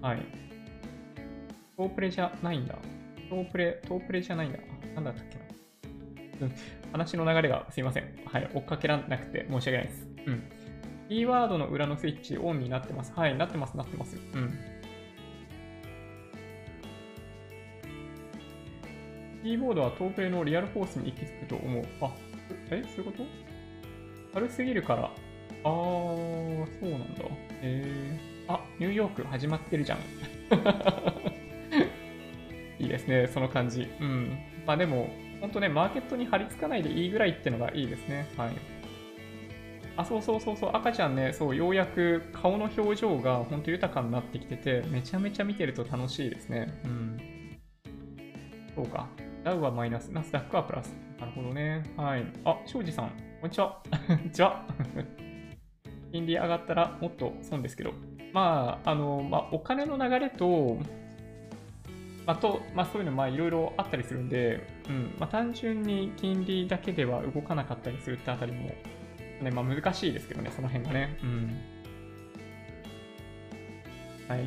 はい。トープレじゃないんだ。トープレ、トープレじゃないんだ。あ、なんだったっけな。うん。話の流れがすいません。はい。追っかけらんなくて申し訳ないです。うん。キーワードの裏のスイッチオンになってます。はい。なってます、なってます。うん。キーボードはトープレのリアルフォースに行き着くと思う。あ、え、そういうこと？軽すぎるから。あー、そうなんだ。へー。あ、ニューヨーク始まってるじゃん。いいですね、その感じ。うん。まあでも、ほんとね、マーケットに張り付かないでいいぐらいってのがいいですね。はい。あ、そうそうそうそう、赤ちゃんね、そう、ようやく顔の表情がほんと豊かになってきてて、めちゃめちゃ見てると楽しいですね。うん。そうか。ダウはマイナス、ナスダックはプラス。なるほどね。はい。あ、庄司さん、こんにちは。こんにちは。金利上がったらもっと損ですけど。まあ、あの、まあ、お金の流れと、まあ、と、まあ、そういうの、まあ、いろいろあったりするんで、うん、まあ、単純に金利だけでは動かなかったりするってあたりも、ね、まあ、難しいですけどね、その辺がね。うん。はい。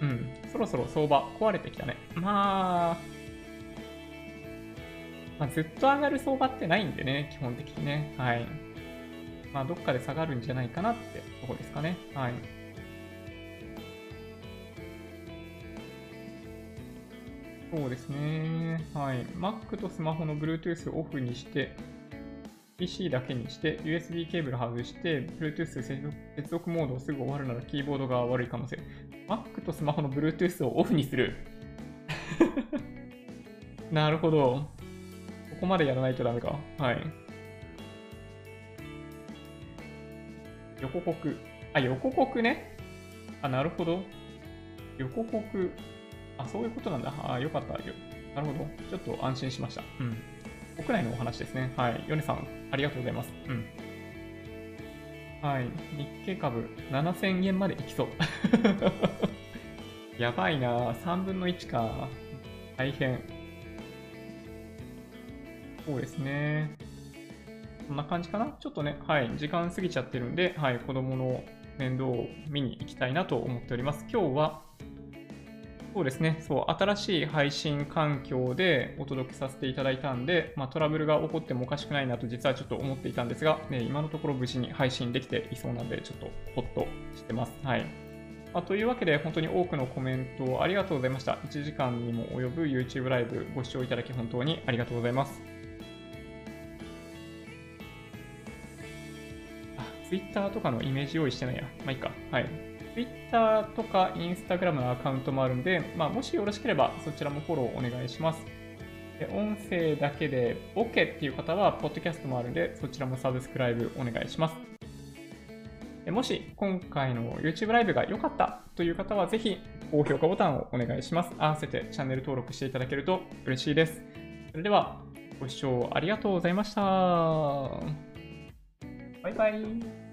うん。そろそろ相場壊れてきたね。まあ、まあ、ずっと上がる相場ってないんでね、基本的にね。はい。まあ、どっかで下がるんじゃないかなってとこですかね。はい。そうですね。はい。Mac とスマホの Bluetooth をオフにして、PC だけにして、USB ケーブル外して、Bluetooth 接続接続モードをすぐ終わるならキーボードが悪い可能性。Mac とスマホの Bluetooth をオフにする。なるほど。ここまでやらないとダメか。はい。横国。あ、横国ね。あ、なるほど。横国。あ、そういうことなんだ。あ、よかった。なるほど。ちょっと安心しました。うん。国内のお話ですね。はい。ヨネさん、ありがとうございます。うん。はい。日経株7000円までいきそう。やばいな3分の1か。大変。そうですね。こんな感じかな？ちょっとね、はい、時間過ぎちゃってるんで、はい、子供の面倒を見に行きたいなと思っております。今日は、そうですね、そう、新しい配信環境でお届けさせていただいたんで、まあ、トラブルが起こってもおかしくないなと実はちょっと思っていたんですが、ね、今のところ無事に配信できていそうなんで、ちょっとホッとしてます。はい。まあ、というわけで、本当に多くのコメントありがとうございました。1時間にも及ぶ YouTube ライブご視聴いただき本当にありがとうございます。Twitter とかのイメージ用意してないや。まあいいか。はい。Twitter とか Instagram のアカウントもあるんで、まあ、もしよろしければそちらもフォローお願いします。で音声だけで OK っていう方は、ポッドキャストもあるんで、そちらもサブスクライブお願いします。でもし今回の YouTube ライブが良かったという方は、ぜひ高評価ボタンをお願いします。合わせてチャンネル登録していただけると嬉しいです。それでは、ご視聴ありがとうございました。バイバイ。